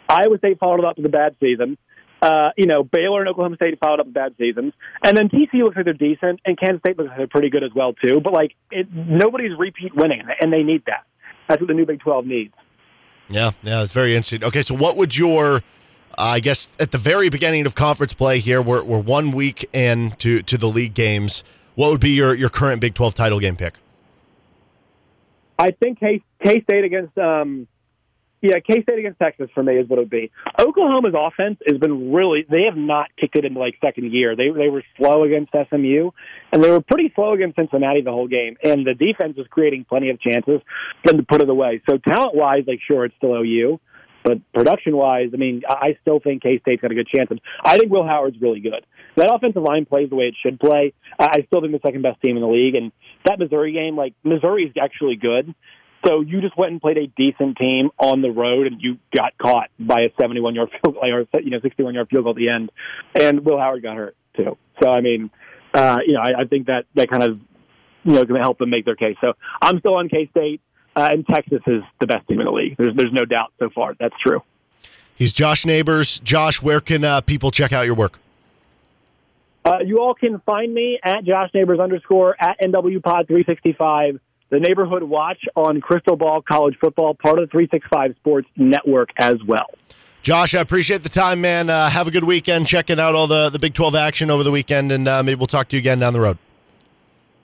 Iowa State followed up with a bad season. Uh, you know, Baylor and Oklahoma State followed up with bad seasons, and then TCU looks like they're decent, and Kansas State looks like they're pretty good as well too. But like, it, nobody's repeat winning, and they need that. That's what the new Big Twelve needs. Yeah, yeah, it's very interesting. Okay, so what would your, I guess, at the very beginning of conference play here, we're, we're one week in to, to the league games. What would be your, your current Big 12 title game pick? I think K State against um, yeah K State against Texas for me is what it would be. Oklahoma's offense has been really they have not kicked it into like second gear. They they were slow against SMU and they were pretty slow against Cincinnati the whole game. And the defense was creating plenty of chances for them to put it away. So talent wise, like sure it's still OU. But production wise, I mean, I still think K State's got a good chance. I think Will Howard's really good. That offensive line plays the way it should play. I I still think the second best team in the league. And that Missouri game, like Missouri's actually good. So you just went and played a decent team on the road, and you got caught by a 71 yard field goal, or you know 61 yard field goal at the end, and Will Howard got hurt too. So I mean, uh, you know, I, I think that that kind of you know going to help them make their case. So I'm still on K State, uh, and Texas is the best team in the league. There's there's no doubt so far. That's true. He's Josh Neighbors. Josh, where can uh, people check out your work? Uh, you all can find me at Josh Neighbors underscore at NW Pod 365. The Neighborhood Watch on Crystal Ball College Football, part of the 365 Sports Network as well. Josh, I appreciate the time, man. Uh, have a good weekend checking out all the, the Big 12 action over the weekend, and uh, maybe we'll talk to you again down the road.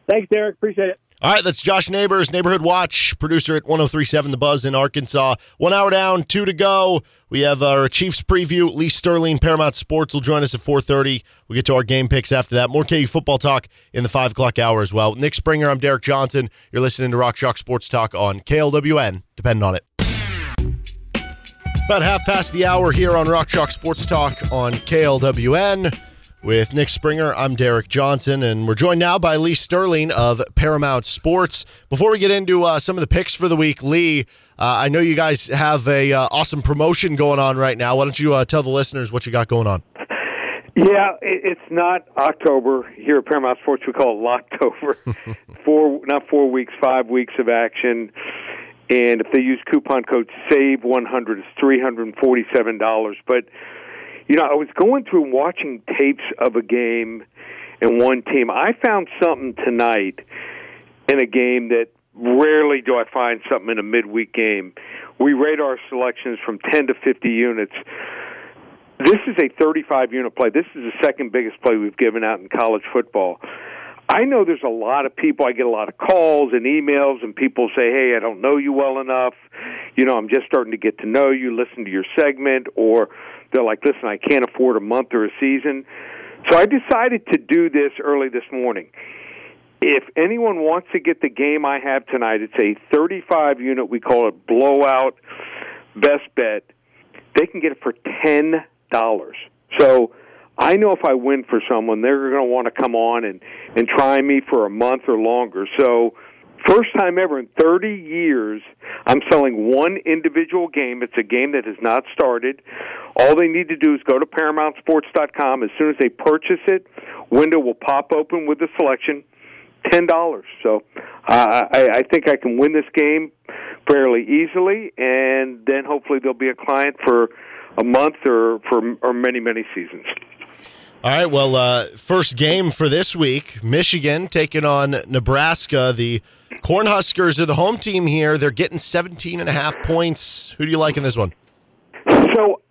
Thanks, Derek. Appreciate it. All right, that's Josh Neighbors, Neighborhood Watch, producer at 1037 The Buzz in Arkansas. One hour down, two to go. We have our Chiefs preview. Lee Sterling, Paramount Sports, will join us at 4.30. We'll get to our game picks after that. More KU football talk in the 5 o'clock hour as well. Nick Springer, I'm Derek Johnson. You're listening to Rock Chalk Sports Talk on KLWN. Depend on it. About half past the hour here on Rock Chalk Sports Talk on KLWN. With Nick Springer, I'm Derek Johnson, and we're joined now by Lee Sterling of Paramount Sports. Before we get into uh, some of the picks for the week, Lee, uh, I know you guys have a uh, awesome promotion going on right now. Why don't you uh, tell the listeners what you got going on? Yeah, it's not October here at Paramount Sports. We call it Locktober. four, not four weeks, five weeks of action. And if they use coupon code SAVE one hundred, it's three hundred and forty-seven dollars. But you know, I was going through watching tapes of a game and one team. I found something tonight in a game that rarely do I find something in a midweek game. We rate our selections from 10 to 50 units. This is a 35 unit play. This is the second biggest play we've given out in college football. I know there's a lot of people. I get a lot of calls and emails, and people say, "Hey, I don't know you well enough. You know, I'm just starting to get to know you. Listen to your segment." Or they're like, "Listen, I can't afford a month or a season." So I decided to do this early this morning. If anyone wants to get the game I have tonight, it's a 35 unit. We call it blowout best bet. They can get it for ten dollars. So I know if I win for someone, they're going to want to come on and and try me for a month or longer. So first time ever in 30 years, I'm selling one individual game. It's a game that has not started. All they need to do is go to ParamountSports.com. As soon as they purchase it, window will pop open with the selection. Ten dollars. So uh, I, I think I can win this game fairly easily, and then hopefully there'll be a client for a month or for or many many seasons. All right. Well, uh, first game for this week Michigan taking on Nebraska. The Cornhuskers are the home team here. They're getting 17 and a half points. Who do you like in this one? So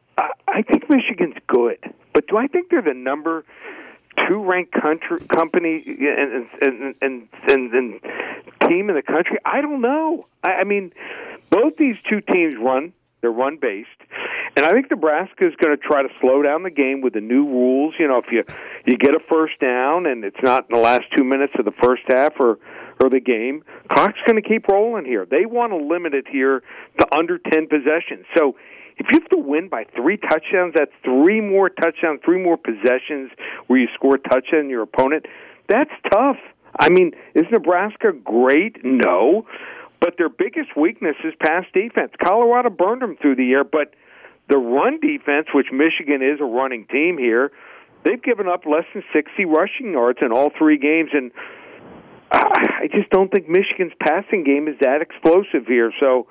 I think Michigan's good, but do I think they're the number two ranked country company and and, and and and team in the country? I don't know. I, I mean, both these two teams run. They're run based, and I think Nebraska is going to try to slow down the game with the new rules. You know, if you you get a first down and it's not in the last two minutes of the first half or or the game, clock's going to keep rolling here. They want to limit it here to under ten possessions. So if you have to win by three touchdowns, that's three more touchdowns, three more possessions where you score a touchdown your opponent. That's tough. I mean, is Nebraska great? No. But their biggest weakness is pass defense. Colorado burned them through the year, but the run defense, which Michigan is a running team here, they've given up less than 60 rushing yards in all three games. And I just don't think Michigan's passing game is that explosive here. So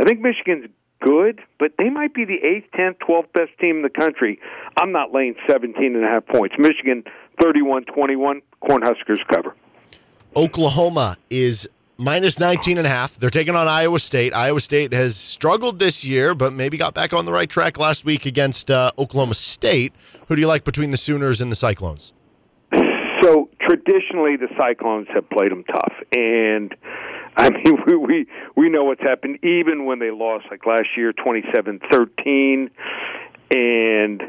I think Michigan's good, but they might be the eighth, tenth, twelfth best team in the country. I'm not laying 17 and a half points. Michigan 31-21, Cornhuskers cover. Oklahoma is minus 19 and a half. They're taking on Iowa State. Iowa State has struggled this year, but maybe got back on the right track last week against uh, Oklahoma State. Who do you like between the Sooners and the Cyclones? So traditionally, the Cyclones have played them tough, and I mean we we, we know what's happened. Even when they lost, like last year, twenty-seven thirteen, and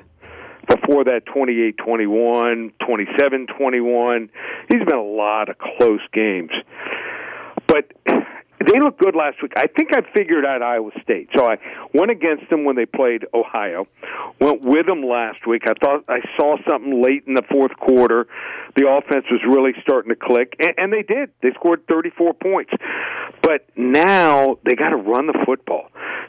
before that 28-21, 27-21. These have been a lot of close games. But they looked good last week. I think I figured out Iowa State. So I went against them when they played Ohio. Went with them last week. I thought I saw something late in the fourth quarter. The offense was really starting to click, and, and they did. They scored 34 points. But now they got to run the football.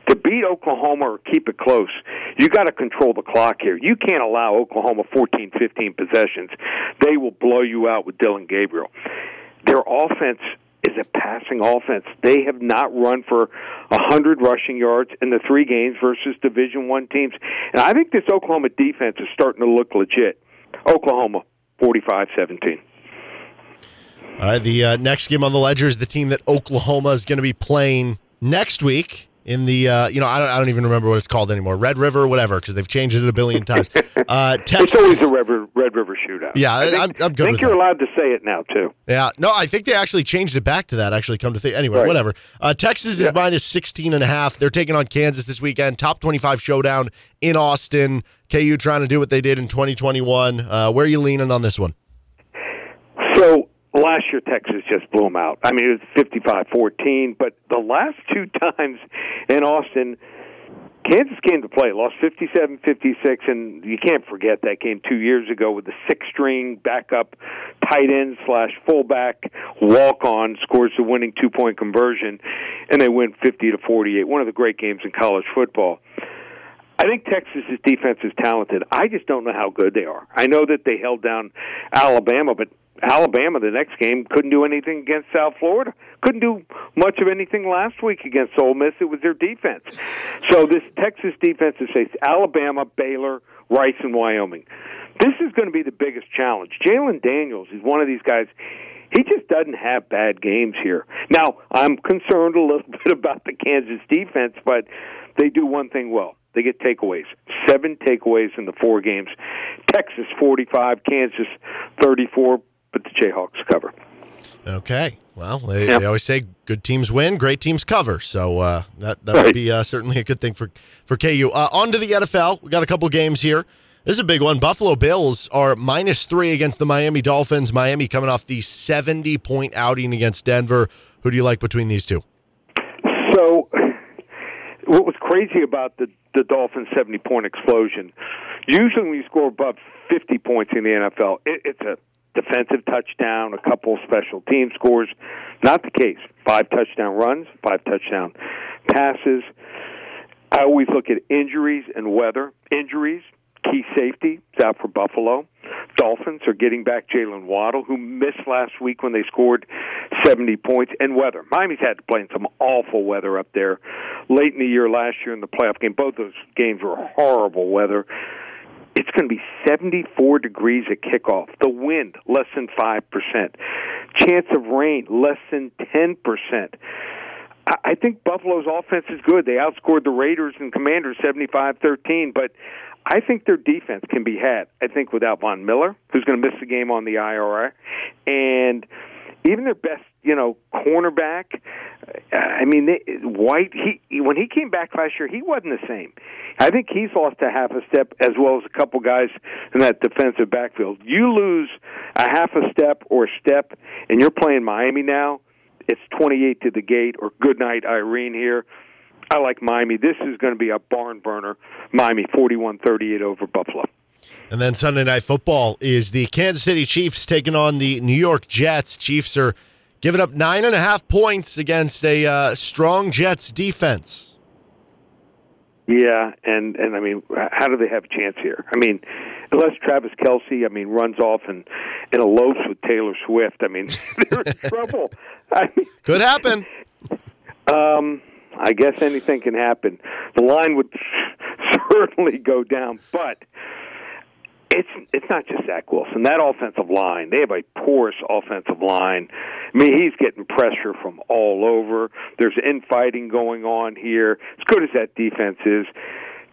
To beat Oklahoma or keep it close, you got to control the clock here. You can't allow Oklahoma 14, 15 possessions. They will blow you out with Dillon Gabriel. Their offense is a passing offense. They have not run for a hundred rushing yards in the three games versus Division One teams, and I think this Oklahoma defense is starting to look legit. Oklahoma, forty-five seventeen. All right, the uh, next game on the ledger is the team that Oklahoma is going to be playing next week in the uh, you know I don't, I don't even remember what it's called anymore Red River whatever because they've changed it a billion times. Uh, Texas, it's always a Red River, Red River shootout. Yeah, I think, I'm, I'm good. I think you're that. allowed to say it now too. Yeah, no, I think they actually changed it back to that. Actually, come to think anyway, Right. whatever. Uh, Texas is Yeah. minus 16 and a half. They're taking on Kansas this weekend. Top 25 showdown in Austin. KU trying to do what they did in 2021. Uh, where are you leaning on this one? Last year Texas just blew them out. I mean, it was 55-14, but the last two times in Austin, Kansas came to play, lost 57-56, and you can't forget that game two years ago with the six-string backup tight end slash fullback walk-on scores the winning two-point conversion, and they win 50 to 48. One of the great games in college football. I think Texas's defense is talented. I just don't know how good they are. I know that they held down Alabama, but Alabama the next game couldn't do anything against South Florida. Couldn't do much of anything last week against Ole Miss. It was their defense. So this Texas defense has faced Alabama, Baylor, Rice, and Wyoming. This is going to be the biggest challenge. Jalon Daniels is one of these guys. He just doesn't have bad games here. Now, I'm concerned a little bit about the Kansas defense, but they do one thing well. They get takeaways. Seven takeaways in the four games. Texas 45, Kansas 34. but the Jayhawks cover. Okay. Well, they, Yep. they always say good teams win, great teams cover. So uh, that that would be uh, certainly a good thing for for KU. Uh, on to the NFL. We got a couple games here. This is a big one. Buffalo Bills are minus three against the Miami Dolphins. Miami coming off the seventy point outing against Denver. Who do you like between these two? So, what was crazy about the the Dolphins' seventy point explosion? Usually, when you score above fifty points in the NFL, it, it's a defensive touchdown, a couple special team scores. Not the case. Five touchdown runs, five touchdown passes. I always look at injuries and weather. Injuries, key safety is out for Buffalo. Dolphins are getting back Jaylen Waddle, who missed last week when they scored 70 points, and weather. Miami's had to play in some awful weather up there late in the year last year in the playoff game. Both those games were horrible weather. It's going to be 74 degrees at kickoff. The wind, less than 5%. Chance of rain, less than 10%. I I think Buffalo's offense is good. They outscored the Raiders and Commanders 75-13, but I think their defense can be had. I think without Von Miller, who's going to miss the game on the IR, and even their best, you know, cornerback. I mean, they, White. He when he came back last year, he wasn't the same. I think he's lost a half a step, as well as a couple guys in that defensive backfield. You lose a half a step or a step, and you're playing Miami now. It's 28 to the gate, or good night, Irene here. I like Miami. This is going to be a barn burner. Miami 41-38 over Buffalo. And then Sunday Night Football is the Kansas City Chiefs taking on the New York Jets. Chiefs are giving up nine and a half points against a uh, strong Jets defense. Yeah, and and I mean, how do they have a chance here? I mean, unless Travis Kelce, I mean, runs off and and elopes with Taylor Swift, I mean, they're in trouble. I mean, Could happen. um, I guess anything can happen. The line would certainly go down, but it's it's not just Zach Wilson. That offensive line, they have a porous offensive line. I mean, he's getting pressure from all over. There's infighting going on here. As good as that defense is,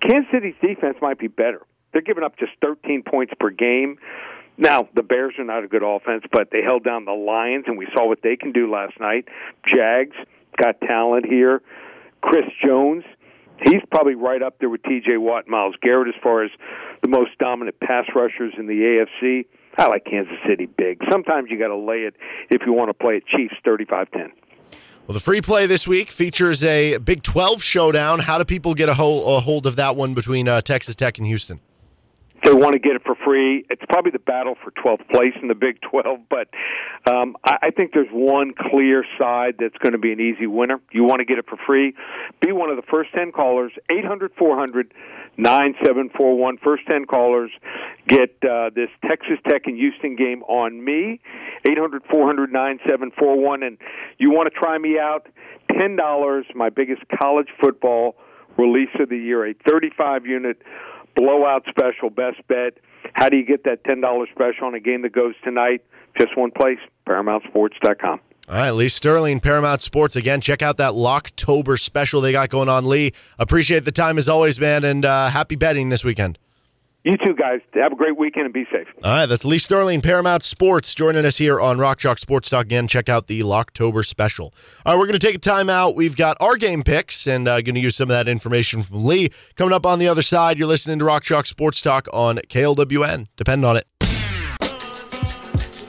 Kansas City's defense might be better. They're giving up just 13 points per game. Now, the Bears are not a good offense, but they held down the Lions, and we saw what they can do last night. Jags got talent here. Chris Jones, he's probably right up there with T.J. Watt Myles Garrett as far as the most dominant pass rushers in the AFC. I like Kansas City big. Sometimes you got to lay it if you want to play it Chiefs 35-10. Well, the free play this week features a Big 12 showdown. How do people get a, ho- a hold of that one between uh, Texas Tech and Houston? They want to get it for free. It's probably the battle for 12th place in the Big 12, but um, I, I think there's one clear side that's going to be an easy winner. You want to get it for free? Be one of the first 10 callers, 800 400 9741. First 10 callers get uh, this Texas Tech and Houston game on me, 800 400 9741. And you want to try me out? $10, my biggest college football release of the year, a 35 unit blowout special, best bet. How do you get that $10 special on a game that goes tonight? Just one place, ParamountSports.com. All right, Lee Sterling, Paramount Sports. Again, check out that Locktober special they got going on. Lee, appreciate the time as always, man, and uh, happy betting this weekend. You too, guys. Have a great weekend and be safe. All right, that's Lee Sterling, Paramount Sports, joining us here on Rock Chalk Sports Talk. Again, check out the Locktober special. All right, we're going to take a time out. We've got our game picks and uh, going to use some of that information from Lee. Coming up on the other side, you're listening to Rock Chalk Sports Talk on KLWN. Depend on it.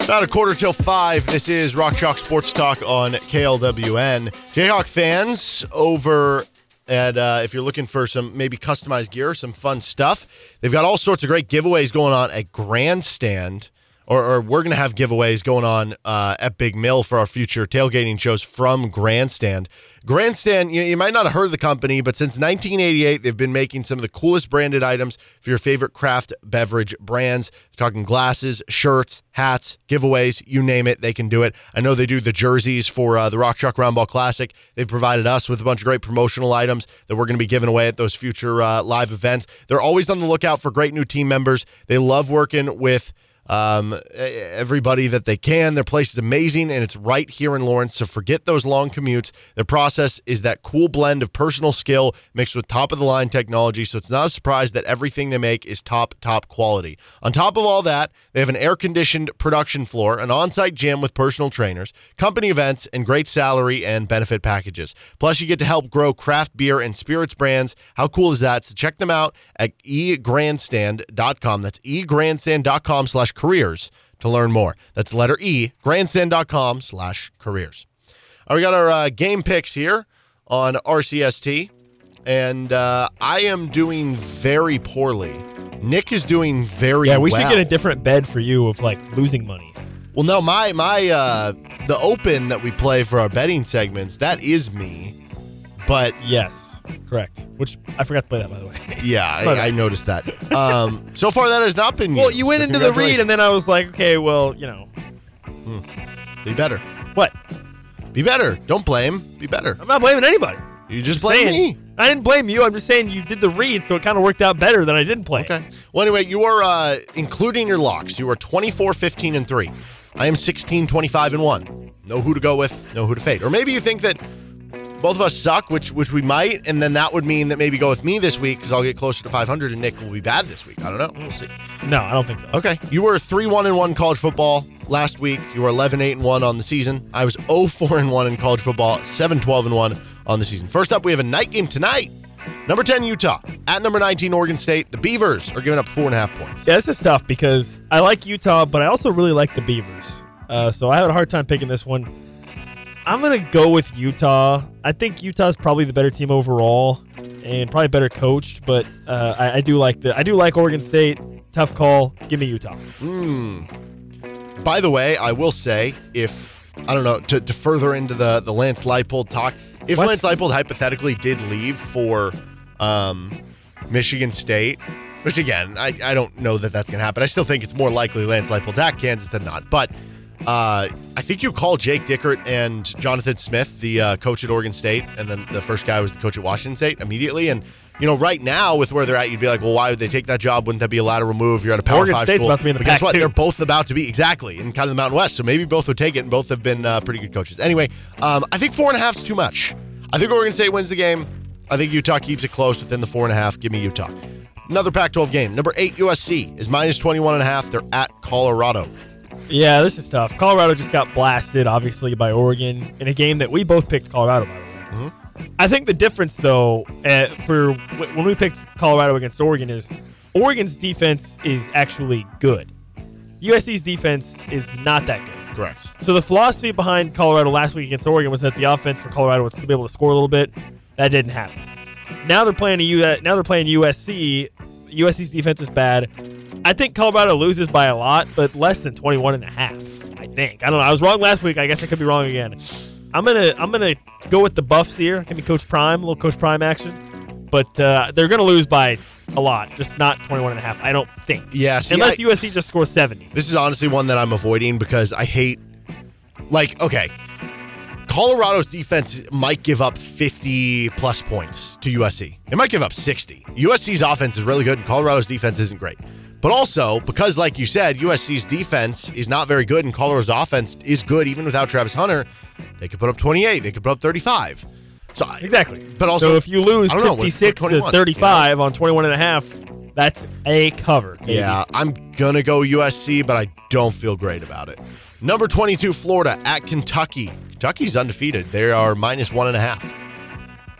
About a quarter till five. This is Rock Chalk Sports Talk on KLWN. Jayhawk fans over at uh, if you're looking for some maybe customized gear, some fun stuff, they've got all sorts of great giveaways going on at Grandstand. Or, or we're going to have giveaways going on uh, at Big Mill for our future tailgating shows from Grandstand. Grandstand, you, you might not have heard of the company, but since 1988, they've been making some of the coolest branded items for your favorite craft beverage brands. talking glasses, shirts, hats, giveaways, you name it, they can do it. I know they do the jerseys for uh, the Rock Chalk Roundball Classic. They've provided us with a bunch of great promotional items that we're going to be giving away at those future uh, live events. They're always on the lookout for great new team members. They love working with um, everybody that they can. Their place is amazing, and it's right here in Lawrence. So forget those long commutes. Their process is that cool blend of personal skill mixed with top of the line technology. So it's not a surprise that everything they make is top, top quality. On top of all that, they have an air conditioned production floor, an on site gym with personal trainers, company events, and great salary and benefit packages. Plus, you get to help grow craft beer and spirits brands. How cool is that? So check them out at egrandstand.com. That's egrandstand.com slash careers to learn more. That's letter E, grandstand.com slash careers. All right, we got our uh, game picks here on RCST, and uh, I am doing very poorly. Nick is doing very Yeah, we well. should get a different bed for you of like losing money. Well, no, my my uh the open that we play for our betting segments, that is me. But Yes, correct. Which I forgot to play that by the way. yeah, I, I noticed that. Um so far that has not been well, you went So into the read, and then I was like, okay, well, you know, congratulations. be better. what? Be better. Don't blame. Be better. I'm not blaming anybody. You just Just blame saying, me. I didn't blame you. I'm just saying you did the read, so it kind of worked out better than I didn't play. Okay. Well, anyway, you are uh, including your locks. You are 24, 15, and 3. I am 16, 25, and 1. Know who to go with, know who to fade. Or maybe you think that both of us suck, which which we might, and then that would mean that maybe go with me this week because I'll get closer to 500 and Nick will be bad this week. I don't know. We'll see. No, I don't think so. Okay. You were 3 1 and 1 college football last week. You were 11 8 and 1 on the season. I was 0 4 and 1 in college football, 7 12 and 1 on the season. First up, we have a night game tonight. Number 10, Utah. At number 19, Oregon State. The Beavers are giving up four and a half points. Yeah, this is tough because I like Utah, but I also really like the Beavers. Uh, so I had a hard time picking this one. I'm gonna go with Utah. I think Utah's probably the better team overall, and probably better coached. But uh, I, I do like the I do like Oregon State. Tough call. Give me Utah. By the way, I will say, if I don't know, to, to further into the the Lance Leipold talk, if What? Lance Leipold hypothetically did leave for um, Michigan State, which again, I, I don't know that that's going to happen. I still think it's more likely Lance Leipold's at Kansas than not. But uh, I think you call Jake Dickert and Jonathan Smith, the uh, coach at Oregon State, and then the first guy was the coach at Washington State immediately. And you know, right now with where they're at, you'd be like, well, why would they take that job? Wouldn't that be a lateral move? You're at a Power Oregon Five State's school. about to be in the but guess what? too. They're both about to be exactly in kind of the Mountain West. So maybe both would take it, and both have been uh, pretty good coaches. Anyway, um, I think four and a half is too much. I think Oregon State wins the game. I think Utah keeps it close within the four and a half. Give me Utah. Another Pac-12 game. Number eight USC is minus 21 and a half. They're at Colorado. Yeah, this is tough. Colorado just got blasted, obviously, by Oregon in a game that we both picked Colorado, by the way. I think the difference, though, uh, for w- when we picked Colorado against Oregon, is Oregon's defense is actually good. USC's defense is not that good. Correct. So the philosophy behind Colorado last week against Oregon was that the offense for Colorado would still be able to score a little bit. That didn't happen. Now they're playing a U- now they're playing USC. USC's defense is bad. I think Colorado loses by a lot, but less than 21 and a half. I think. I don't know. I was wrong last week. I guess I could be wrong again. I'm gonna I'm gonna go with the Buffs here. Give me Coach Prime, a little Coach Prime action. But uh, they're gonna lose by a lot, just not 21 and a half. I don't think. Yeah, see, Unless I- USC just scores 70. This is honestly one that I'm avoiding because I hate, like, okay, Colorado's defense might give up 50 plus points to USC. It might give up 60. USC's offense is really good, and Colorado's defense isn't great. But also, because, like you said, USC's defense is not very good, and Colorado's offense is good even without Travis Hunter, they could put up 28, they could put up 35. So Exactly. But also, so if you lose I don't know, what- 56 what to 21, 35 on 21 and a half, that's a cover. baby. Yeah, I'm gonna go USC, but I don't feel great about it. Number 22, Florida at Kentucky. Kentucky's undefeated. They are minus one and a half.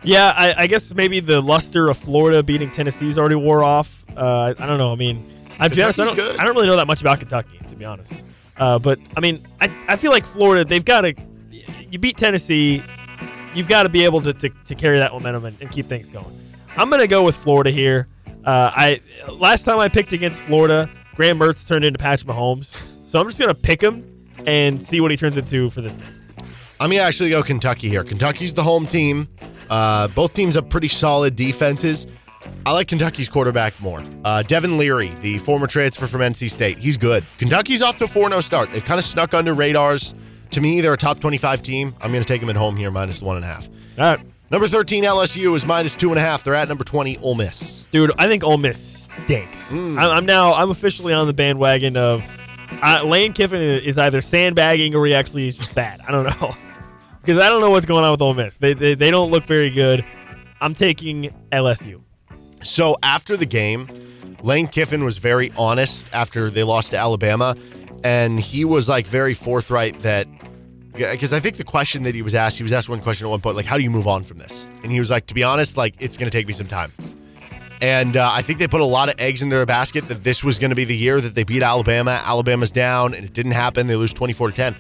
Yeah, I, I guess maybe the luster of Florida beating Tennessee's already wore off. Uh, I don't know. I mean, I, to be honest, I don't, good. I don't really know that much about Kentucky, to be honest. Uh, but I mean, I, I feel like Florida, they've got to. You beat Tennessee, you've got to be able to, to, to carry that momentum and, and keep things going. I'm going to go with Florida here. Uh, I last time I picked against Florida, Graham Mertz turned into Patrick Mahomes, so I'm just going to pick him and see what he turns into for this game. I'm gonna actually go Kentucky here. Kentucky's the home team. Uh, both teams have pretty solid defenses. I like Kentucky's quarterback more. Uh, Devin Leary, the former transfer from NC State, he's good. Kentucky's off to a 4 0 start. They've kind of snuck under radars. To me, they're a top 25 team. I'm going to take them at home here, minus one and a half. All right. Number 13, LSU is minus two and a half. They're at number 20, Ole Miss. Dude, I think Ole Miss stinks. I'm, I'm now I'm officially on the bandwagon of Uh, Lane Kiffin is either sandbagging or he actually is just bad. I don't know because I don't know what's going on with Ole Miss. They, they they don't look very good. I'm taking LSU. So after the game, Lane Kiffin was very honest after they lost to Alabama, and he was like very forthright that because I think the question that he was asked, he was asked one question at one point, like, "How do you move on from this?" And he was like, "To be honest, like it's going to take me some time." And uh, I think they put a lot of eggs in their basket that this was going to be the year that they beat Alabama. Alabama's down, and it didn't happen. They lose 24 to 10.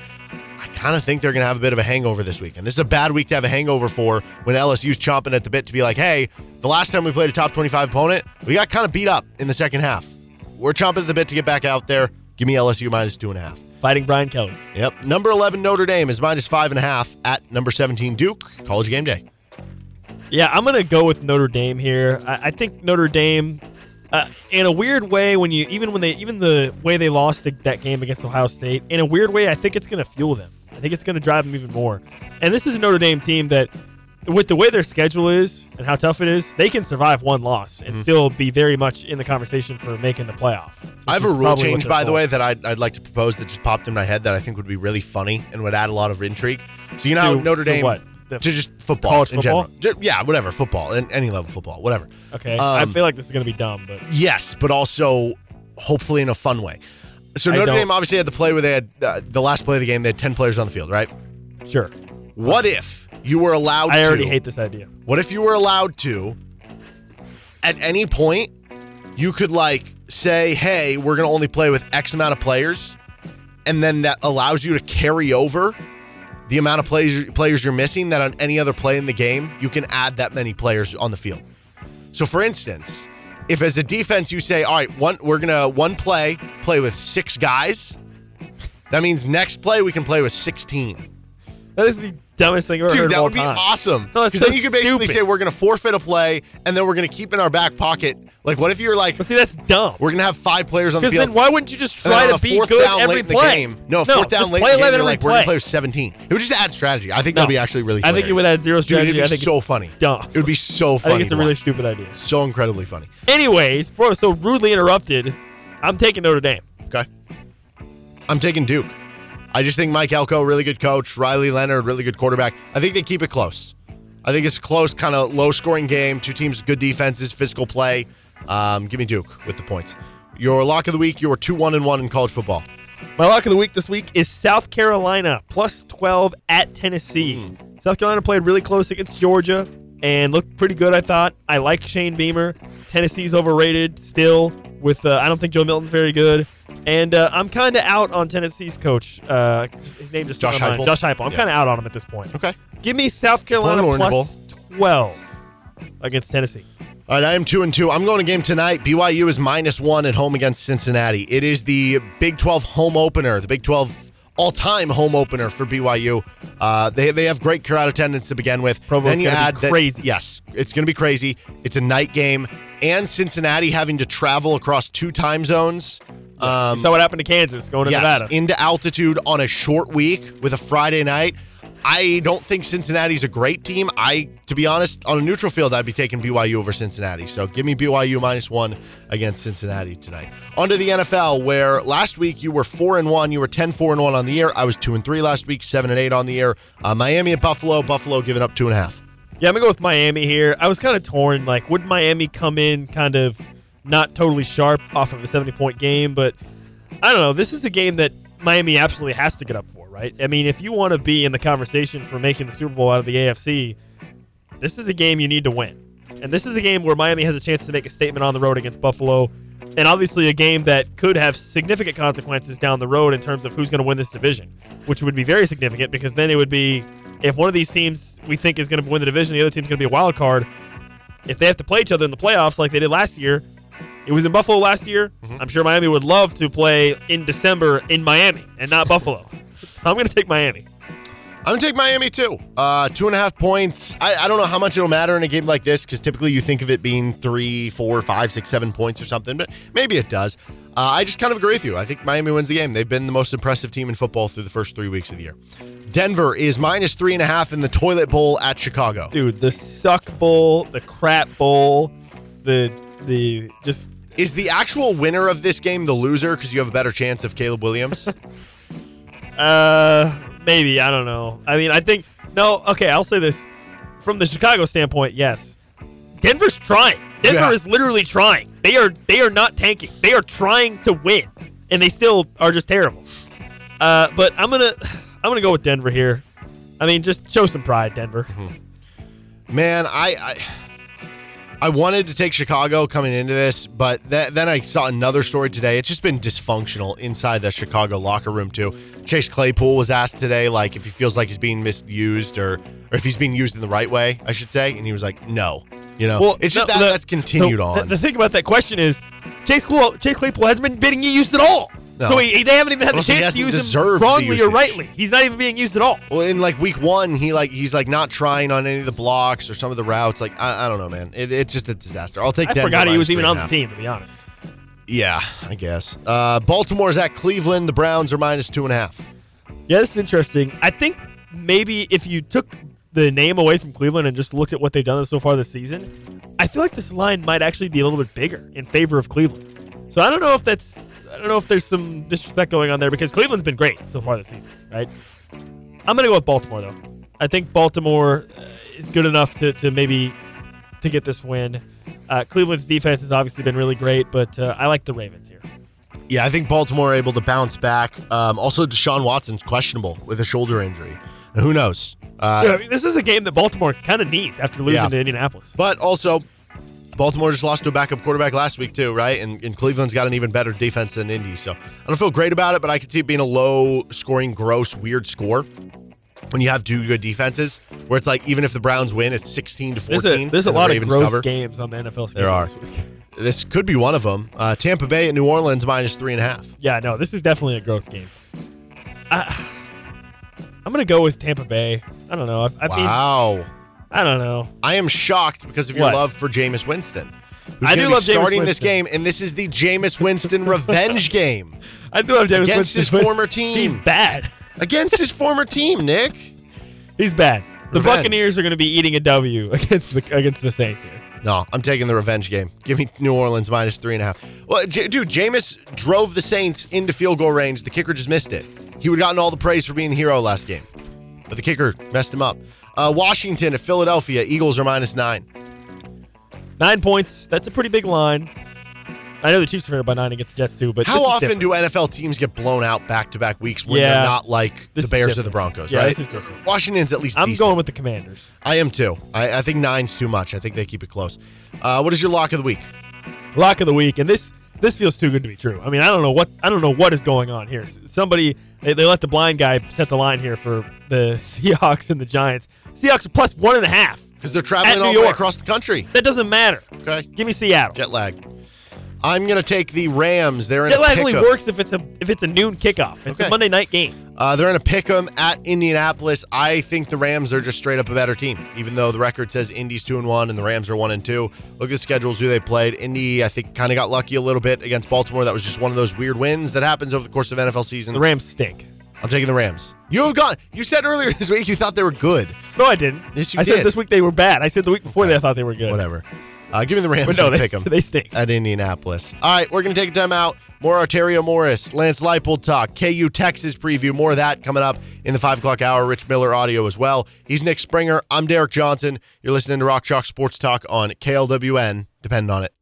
I kind of think they're going to have a bit of a hangover this weekend. This is a bad week to have a hangover for when LSU's chomping at the bit to be like, hey, the last time we played a top 25 opponent, we got kind of beat up in the second half. We're chomping at the bit to get back out there. Give me LSU minus two and a half. Fighting Brian Kelly's. Yep. Number 11, Notre Dame is minus five and a half at number 17, Duke. College game day. Yeah, I'm gonna go with Notre Dame here. I, I think Notre Dame, uh, in a weird way, when you even when they even the way they lost the, that game against Ohio State, in a weird way, I think it's gonna fuel them. I think it's gonna drive them even more. And this is a Notre Dame team that, with the way their schedule is and how tough it is, they can survive one loss and still be very much in the conversation for making the playoff. I have a rule change, by the way, that I'd, I'd like to propose that just popped in my head that I think would be really funny and would add a lot of intrigue. So, you know, To- Notre to Dame. what? The to just football. college in football? general. Yeah, whatever. Football. and any level of football. Whatever. Okay, I Um, feel like this is gonna be dumb, but Yes, but also hopefully in a fun way. So I Notre don't- Dame obviously had the play where they had uh, the last play of the game. They had ten players on the field, right? sure. What if you were allowed? I already to, hate this idea. What if you were allowed to, at any point, you could like say, "Hey, we're going to only play with X amount of players," and then that allows you to carry over the amount of players players you're missing. That on any other play in the game, you can add that many players on the field. So, for instance, if as a defense you say, "All right, one we're gonna one play play with six guys," that means next play we can play with sixteen. That is the dumbest thing I've ever heard Dude, that would be time. awesome. No, Because then so you could basically stupid. say we're going to forfeit a play, and then we're going to keep in our back pocket. Like, what if you're like, But see, that's dumb. we're going to have five players on the Because field? then why wouldn't you just and then try on to a be fourth good down every late in play? the game? No, fourth down just late play in the game, 11 you're every like, we're going to play. play with 17. It would just add strategy. I think No. that would be actually really I think it would hilarious. add zero Dude, strategy. it'd be I think so it's funny. dumb. It would be so I funny. think it's a to really watch. stupid idea. So incredibly funny. Anyways, bro, so rudely interrupted. I'm taking Notre Dame. Okay. I'm taking Duke. I just think Mike Elko, really good coach. Riley Leonard, really good quarterback. I think they keep it close. I think it's a close, kind of low scoring game. Two teams, good defenses, physical play. Um, give me Duke with the points. Your lock of the week, you're 2 1 and 1 in college football. My lock of the week this week is South Carolina plus 12 at Tennessee. Hmm. South Carolina played really close against Georgia and looked pretty good, I thought. I like Shane Beamer. Tennessee's overrated still. With uh, I don't think Joe Milton's very good, and uh, I'm kind of out on Tennessee's coach. Uh, his name just Josh. Heupel? Josh Heupel. I'm Yeah. kind of out on him at this point. Okay. Give me South Carolina plus 12 against Tennessee. All right, I am two and two. I'm going to game tonight. BYU is minus one at home against Cincinnati. It is the Big 12 home opener, the Big 12 all-time home opener for BYU. Uh, they they have great crowd attendance to begin with. Provo's then you add that- crazy. yes, it's going to be crazy. It's a night game, and Cincinnati having to travel across two time zones. Um, saw what happened to Kansas going to yes, Nevada. into altitude on a short week with a Friday night. I don't think Cincinnati's a great team. I, to be honest, on a neutral field, I'd be taking BYU over Cincinnati. So give me BYU minus one against Cincinnati tonight. On to the NFL, where last week you were four and one. You were 10 4 and one on the year. I was two and three last week, seven and eight on the year. Uh, Miami at Buffalo. Buffalo giving up two and a half. Yeah, I'm gonna go with Miami here. I was kind of torn. Like, would Miami come in kind of not totally sharp off of a 70 point game? But I don't know. This is a game that Miami absolutely has to get up for, right? I mean, if you want to be in the conversation for making the Super Bowl out of the AFC, this is a game you need to win. And this is a game where Miami has a chance to make a statement on the road against Buffalo. And obviously, a game that could have significant consequences down the road in terms of who's going to win this division, which would be very significant because then it would be if one of these teams we think is going to win the division, the other team's going to be a wild card. If they have to play each other in the playoffs like they did last year, it was in Buffalo last year. I'm sure Miami would love to play in December in Miami and not Buffalo. So I'm going to take Miami. I'm gonna take Miami too. Uh, two and a half points. I, I don't know how much it'll matter in a game like this because typically you think of it being three, four, five, six, seven points or something, but maybe it does. Uh, I just kind of agree with you. I think Miami wins the game. They've been the most impressive team in football through the first three weeks of the year. Denver is minus three and a half in the toilet bowl at Chicago. Dude, the suck bowl, the crap bowl, the the just Is the actual winner of this game the loser because you have a better chance of Caleb Williams? Uh, maybe I don't know. I mean, I think no. Okay, I'll say this from the Chicago standpoint. Yes, Denver's trying. Denver Yeah. is literally trying. They are they are not tanking. They are trying to win, and they still are just terrible. Uh, but I'm gonna I'm gonna go with Denver here. I mean, just show some pride, Denver. Man, I, I I wanted to take Chicago coming into this, but th- then I saw another story today. It's just been dysfunctional inside the Chicago locker room too. Chase Claypool was asked today, like if he feels like he's being misused or or if he's being used in the right way, I should say, and he was like, no. You know, well, it's just no, that the- that's continued the, on. The, the thing about that question is, Chase Claypool, Chase Claypool hasn't been being used at all. No. So he, they haven't even had the chance to use him deserved the wrongly or rightly. He's not even being used at all. Well, in like week one, he like he's like not trying on any of the blocks or some of the routes. Like I, I don't know, man. It, it's just a disaster. I'll take. I Denver forgot he was even on and a the team, to be honest. Yeah, I guess. Uh, Baltimore's at Cleveland. The Browns are minus two and a half. Yeah, this is interesting. I think maybe if you took the name away from Cleveland and just looked at what they've done so far this season, I feel like this line might actually be a little bit bigger in favor of Cleveland. So I don't know if that's I don't know if there's some disrespect going on there because Cleveland's been great so far this season, right? I'm gonna go with Baltimore though. I think Baltimore uh, is good enough to, to maybe to get this win. Uh, Cleveland's defense has obviously been really great, but uh, I like the Ravens here. Yeah, I think Baltimore are able to bounce back. Um, also, Deshaun Watson's questionable with a shoulder injury. Now, who knows? Uh, Yeah, I mean, this is a game that Baltimore kind of needs after losing Yeah. to Indianapolis. But also, Baltimore just lost to a backup quarterback last week too, right? And, and Cleveland's got an even better defense than Indy. So I don't feel great about it, but I could see it being a low-scoring, gross, weird score when you have two good defenses. Where it's like even if the Browns win, it's sixteen to There's fourteen. a, there's a and the lot of gross cover. games on the NFL schedule. There are. This. This could be one of them. Uh, Tampa Bay and New Orleans minus three and a half. Yeah, no, this is definitely a gross game. I, I'm gonna go with Tampa Bay. I don't know. I, I mean, wow. I don't know. I am shocked because of your What? love for Jameis Winston. Who's I gonna do be love Jameis starting this Winston. game, and this is the Jameis Winston revenge game I do love James against Winston, his but former team. He's bad. against his former team, Nick. He's bad. The Revenge. Buccaneers are going to be eating a W against the against the Saints here. No, I'm taking the revenge game. Give me New Orleans minus three and a half. Well, J- dude, Jameis drove the Saints into field goal range. The kicker just missed it. He would have gotten all the praise for being the hero last game, but the kicker messed him up. Uh, Washington at Philadelphia. Eagles are minus nine. Nine points. That's a pretty big line. I know the Chiefs are favored by nine against the Jets too, but How often do NFL teams get blown out back to back weeks when Yeah. they're not like the Bears or the Broncos, Yeah, right? this is different. Washington's at least I'm decent. going with the Commanders. I am too. I, I think nine's too much. I think they keep it close. Uh, what is your lock of the week? lock of the week, and this this feels too good to be true. I mean, I don't know what I don't know what is going on here. Somebody they, they let the blind guy set the line here for the Seahawks and the Giants. Seahawks are plus one and a half. Because they're traveling all the way across the country. That doesn't matter. Okay. Give me Seattle. Jet lag. I'm gonna take the Rams. They're in Jet lag only works if it's a if it's a noon kickoff. It's Okay. a Monday night game. Uh, they're in a pick 'em at Indianapolis. I think the Rams are just straight up a better team, even though the record says Indy's two and one and the Rams are one and two. Look at the schedules who they played. Indy, I think, kind of got lucky a little bit against Baltimore. That was just one of those weird wins that happens over the course of NFL season. The Rams stink. I'm taking the Rams. You have gone. You said earlier this week you thought they were good. No, I didn't. Yes, you I did. said this week they were bad. I said the week before that I thought they were good. Whatever. Uh, give me the Rams. But no, they, pick 'em. they stink. at Indianapolis. All right, we're going to take a time out. More Arterio Morris, Lance Leipold talk, KU Texas preview. More of that coming up in the 5 o'clock hour. Rich Miller audio as well. He's Nick Springer. I'm Derek Johnson. You're listening to Rock Chalk Sports Talk on KLWN. Depend on it.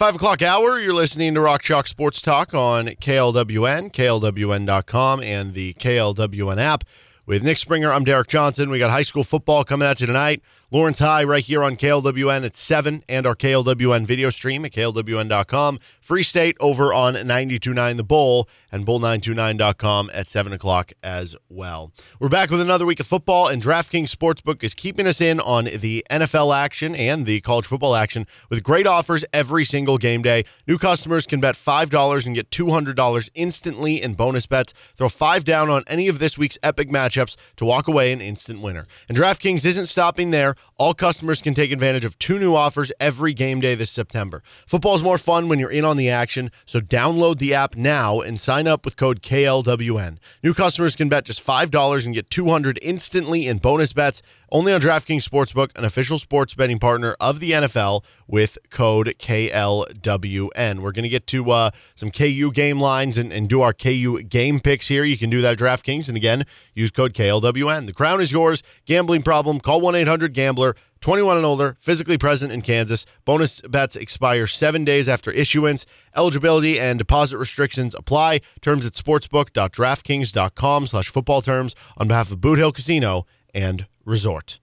5 o'clock hour, you're listening to Rock Chalk Sports Talk on KLWN, KLWN.com, and the KLWN app. With Nick Springer, I'm Derek Johnson. We got high school football coming at you tonight. Lawrence High right here on KLWN at 7 and our KLWN video stream at KLWN.com. Free State over on 92.9 The Bull and Bull929.com at 7 o'clock as well. We're back with another week of football, and DraftKings Sportsbook is keeping us in on the NFL action and the college football action with great offers every single game day. New customers can bet $5 and get $200 instantly in bonus bets. Throw 5 down on any of this week's epic matchups to walk away an instant winner. And DraftKings isn't stopping there. All customers can take advantage of two new offers every game day this September. Football is more fun when you're in on the action, so download the app now and sign up with code KLWN. New customers can bet just $5 and get 200 instantly in bonus bets only on DraftKings Sportsbook, an official sports betting partner of the NFL with code KLWN. We're going to get to uh, some KU game lines and, and do our KU game picks here. You can do that at DraftKings. And again, use code KLWN. The crown is yours. Gambling problem, call 1 800 Gambler. 21 and older, physically present in Kansas. Bonus bets expire seven days after issuance. Eligibility and deposit restrictions apply. Terms at sportsbook.draftkings.com slash football terms on behalf of Boot Hill Casino and Resort.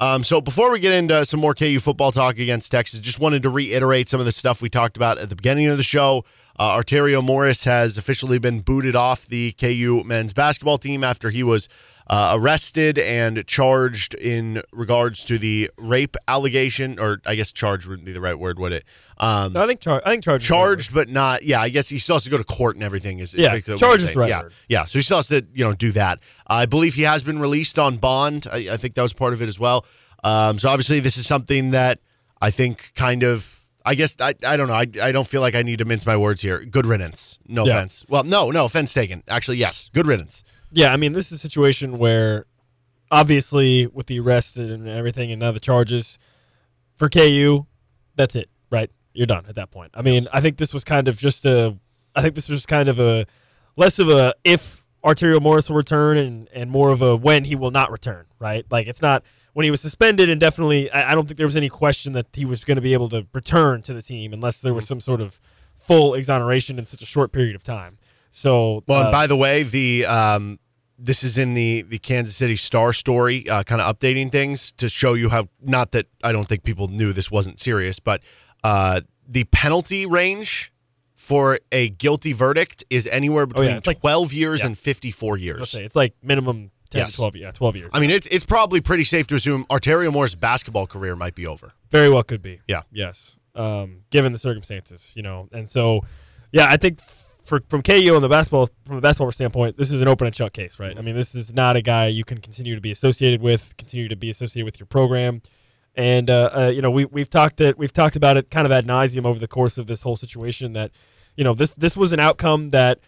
Um, so before we get into some more KU football talk against Texas, just wanted to reiterate some of the stuff we talked about at the beginning of the show. Uh, Arterio Morris has officially been booted off the KU men's basketball team after he was uh, arrested and charged in regards to the rape allegation, or I guess charged wouldn't be the right word, would it? Um, No, I think char- I think charged. is the right charged, but not. Yeah, I guess he still has to go to court and everything. Is is Yeah, charged is right. Yeah, word. yeah. So he still has to, you know, do that. I believe he has been released on bond. I, I think that was part of it as well. Um, so obviously, this is something that I think kind of. I guess I, I don't know. I, I don't feel like I need to mince my words here. Good riddance. No Yeah. offense. Well, no, no offense taken. Actually, yes. Good riddance. Yeah, I mean, this is a situation where obviously with the arrest and everything and now the charges for KU, that's it, right? You're done at that point. I mean, I think this was kind of just a I think this was kind of a less of a if Arterio Morris will return and and more of a when he will not return, right? Like it's not when he was suspended and definitely I, I don't think there was any question that he was going to be able to return to the team unless there was mm. some sort of full exoneration in such a short period of time. So Well, uh, and by the way, the um, this is in the the Kansas City Star story, uh, kind of updating things to show you how. Not that I don't think people knew this wasn't serious, but uh, the penalty range for a guilty verdict is anywhere between Oh, it's like- twelve years yeah. and fifty four years. say it's like minimum 10 Yes. to 12 yeah 12 years I mean, it's it's probably pretty safe to assume Arterio Morris' basketball career might be over. very well could be Yeah. yes um, given the circumstances you know and so yeah i think for from ku on the basketball from a basketball standpoint this is an open and shut case right? I mean this is not a guy you can continue to be associated with continue to be associated with your program. And uh, uh, you know we, we've talked it we've talked about it kind of ad nauseum over the course of this whole situation that you know this this was an outcome that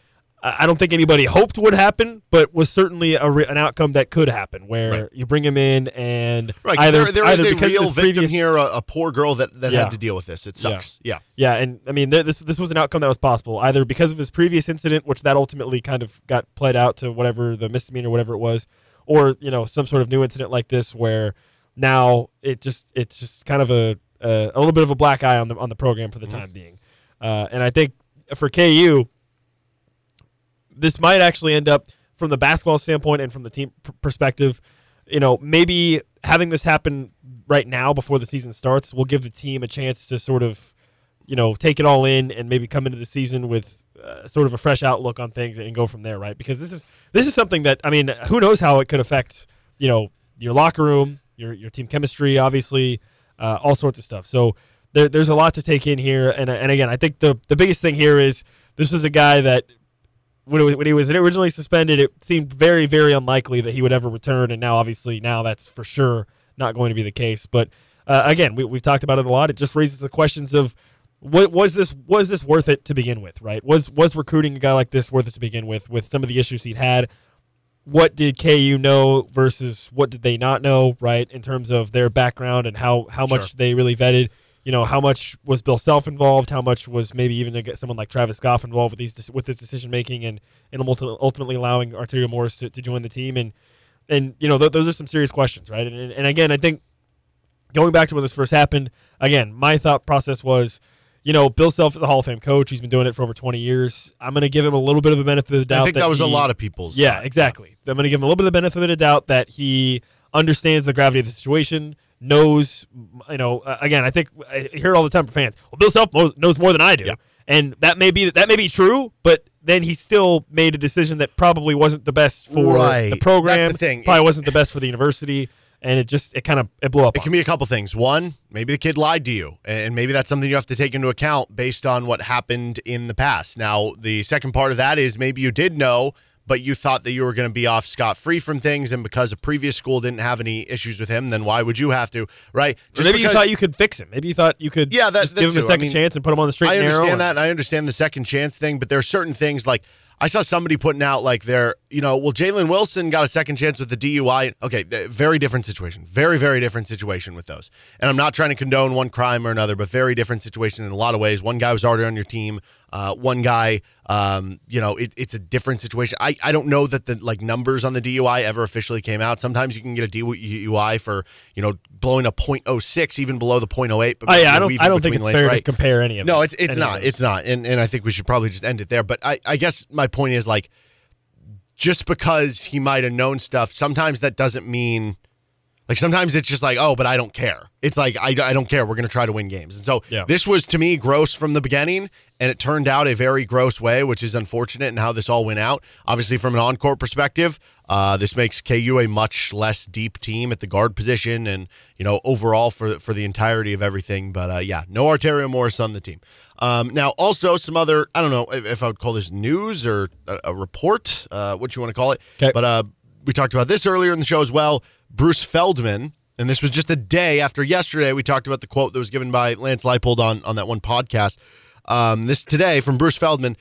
I don't think anybody hoped would happen, but was certainly a re- an outcome that could happen, where Right. you bring him in and Right. either there, there is either a because real victim previous- here, a, a poor girl that, that Yeah. had to deal with this. It sucks. Yeah. Yeah, and I mean, th- this this was an outcome that was possible either because of his previous incident, which that ultimately kind of got played out to whatever the misdemeanor, whatever it was, or you know, some sort of new incident like this where now it just it's just kind of a a, a little bit of a black eye on the on the program for the time being, uh, and I think for KU, this might actually end up from the basketball standpoint and from the team perspective. You know, maybe having this happen right now before the season starts will give the team a chance to sort of, you know, take it all in and maybe come into the season with uh, sort of a fresh outlook on things and go from there, right? Because this is this is something that I mean, who knows how it could affect, you know, your locker room, your your team chemistry, obviously, uh, all sorts of stuff. So there, there's a lot to take in here, and and again, I think the the biggest thing here is this is a guy that when, was, when he was originally suspended, it seemed very, very unlikely that he would ever return. And now, obviously, now that's for sure not going to be the case. But uh, again, we, we've talked about it a lot. It just raises the questions of what was this was this worth it to begin with, right? Was was recruiting a guy like this worth it to begin with? With some of the issues he'd had, what did KU know versus what did they not know, right? In terms of their background and how how much Sure. they really vetted. You know, how much was Bill Self involved? How much was maybe even to get someone like Travis Goff involved with these with this decision making and and ultimately allowing Arterio Morris to, to join the team and and you know th- those are some serious questions, right? And, and again, I think going back to when this first happened, again, my thought process was, you know, Bill Self is a Hall of Fame coach. He's been doing it for over 20 years. I'm going to give him a little bit of a benefit of the doubt. I think that, was a lot of people's. yeah, thought. exactly. I'm going to give him a little bit of the benefit of the doubt that he understands the gravity of the situation, knows, you know, uh, again, I think I hear it all the time from fans. Well, Bill Self knows, knows more than I do. Yeah. And that may be that may be true, but then he still made a decision that probably wasn't the best for Right. the program. The thing. Probably It- wasn't the best for the university, and it just it kind of it blew up. It on can be a couple things. One, maybe the kid lied to you, and maybe that's something you have to take into account based on what happened in the past. Now, the second part of that is maybe you did know, but you thought that you were going to be off scot free from things, and because a previous school didn't have any issues with him, then why would you have to? Right? Or maybe you thought you could fix him. Maybe you thought you could Yeah, that- just that give him a too. I second mean, chance and put him on the straight I and understand and- that, and I understand the second chance thing, but there are certain things like I saw somebody putting out like their, you know, well, Jalen Wilson got a second chance with the DUI. Okay, very different situation. Very, very different situation with those. And I'm not trying to condone one crime or another, but very different situation in a lot of ways. One guy was already on your team. Uh, one guy, um, you know, it, it's a different situation. I, I don't know that the like numbers on the DUI ever officially came out. Sometimes you can get a DUI for, you know, blowing a .06 even below the .08. But Oh yeah, I don't. I don't think it's lanes, fair right? to compare any of No, them- it's it's not. It's not. And and I think we should probably just end it there. But I, I guess my point is like just because he might have known stuff, sometimes that doesn't mean like sometimes it's just like, oh, but I don't care. It's like I, I don't care. We're going to try to win games. And so Yeah. this was to me gross from the beginning, and it turned out a very gross way, which is unfortunate in how this all went out. Obviously, from an on-court perspective, uh, this makes KU a much less deep team at the guard position, and you know overall for for the entirety of everything. But uh, yeah, no Arterio Morris on the team. Um, now, also some other I don't know if, if I would call this news or a, a report, uh, what you want to call it. 'Kay. But uh, we talked about this earlier in the show as well. Bruce Feldman, and this was just a day after yesterday. We talked about the quote that was given by Lance Leipold on on that one podcast. Um, this today from Bruce Feldman.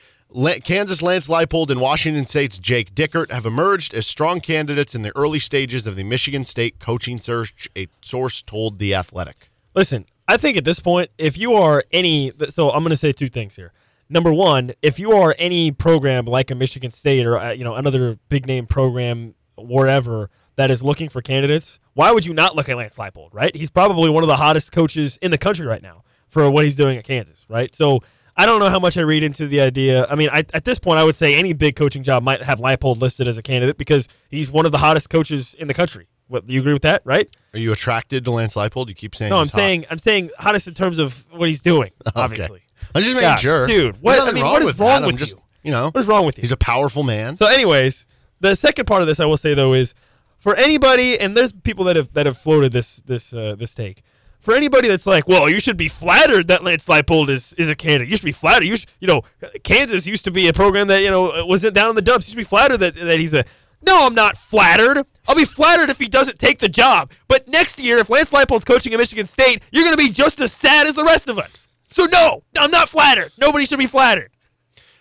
Kansas Lance Leipold and Washington State's Jake Dickert have emerged as strong candidates in the early stages of the Michigan State coaching search, a source told The Athletic. Listen, I think at this point, if you are any, so I'm going to say two things here. Number one, if you are any program like a Michigan State or uh, you know another big name program wherever that is looking for candidates, why would you not look at Lance Leipold? Right? He's probably one of the hottest coaches in the country right now for what he's doing at Kansas. Right? So I don't know how much I read into the idea. I mean, I, at this point, I would say any big coaching job might have Leipold listed as a candidate because he's one of the hottest coaches in the country. What, you agree with that, right? Are you attracted to Lance Leipold? You keep saying No, I'm hot. saying I'm saying hottest in terms of what he's doing. Okay. Obviously, I'm just making Gosh, sure, dude, what- I mean, what is with wrong that. I'm with just, you? you know, what is wrong with you? he's a powerful man. So, anyways, the second part of this I will say though is for anybody, and there's people that have that have floated this this uh, this take. For anybody that's like, well, you should be flattered that Lance Leipold is, is a candidate. You should be flattered. You should, you know, Kansas used to be a program that you know wasn't down in the dumps. You should be flattered that that he's a. No, I'm not flattered. I'll be flattered if he doesn't take the job. But next year, if Lance Leipold's coaching at Michigan State, you're going to be just as sad as the rest of us. So no, I'm not flattered. Nobody should be flattered.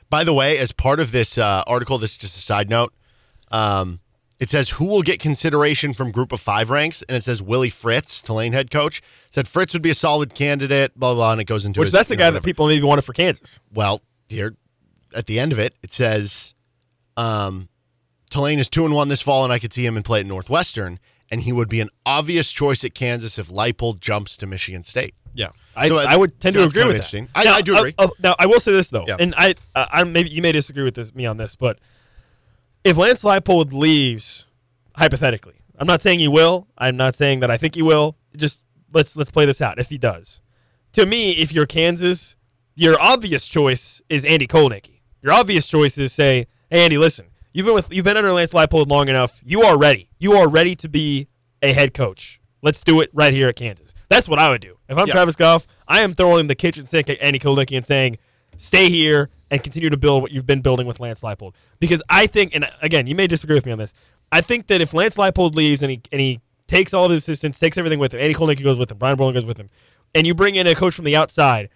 By the way, as part of this uh, article, this is just a side note. Um, it says who will get consideration from Group of Five ranks, and it says Willie Fritz, Tulane head coach, said Fritz would be a solid candidate. Blah blah, and it goes into Which his, that's the know, guy that people maybe wanted for Kansas. Well, here at the end of it, it says um, Tulane is two and one this fall, and I could see him and play at Northwestern, and he would be an obvious choice at Kansas if Leipold jumps to Michigan State. Yeah, I, So, I would tend to agree kind of with that. interesting. I- Now, I do agree. uh, uh, now I will say this though, Yeah. and I, uh, I maybe you may disagree with this, me on this, but if Lance Leipold leaves, hypothetically, I'm not saying he will. I'm not saying that I think he will. Just let's let's play this out. If he does, to me, if you're Kansas, your obvious choice is Andy Kotelnicki. Your obvious choice is say, "Hey, Andy, listen, you've been with you've been under Lance Leipold long enough. You are ready. You are ready to be a head coach. Let's do it right here at Kansas." That's what I would do. If I'm Yeah. Travis Goff, I am throwing the kitchen sink at Andy Kotelnicki and saying, "Stay here and continue to build what you've been building with Lance Leipold." Because I think, and again, you may disagree with me on this. I think that if Lance Leipold leaves and he and he takes all of his assistants, takes everything with him, Andy Kotelnicki goes with him, Brian Borland goes with him, and you bring in a coach from the outside,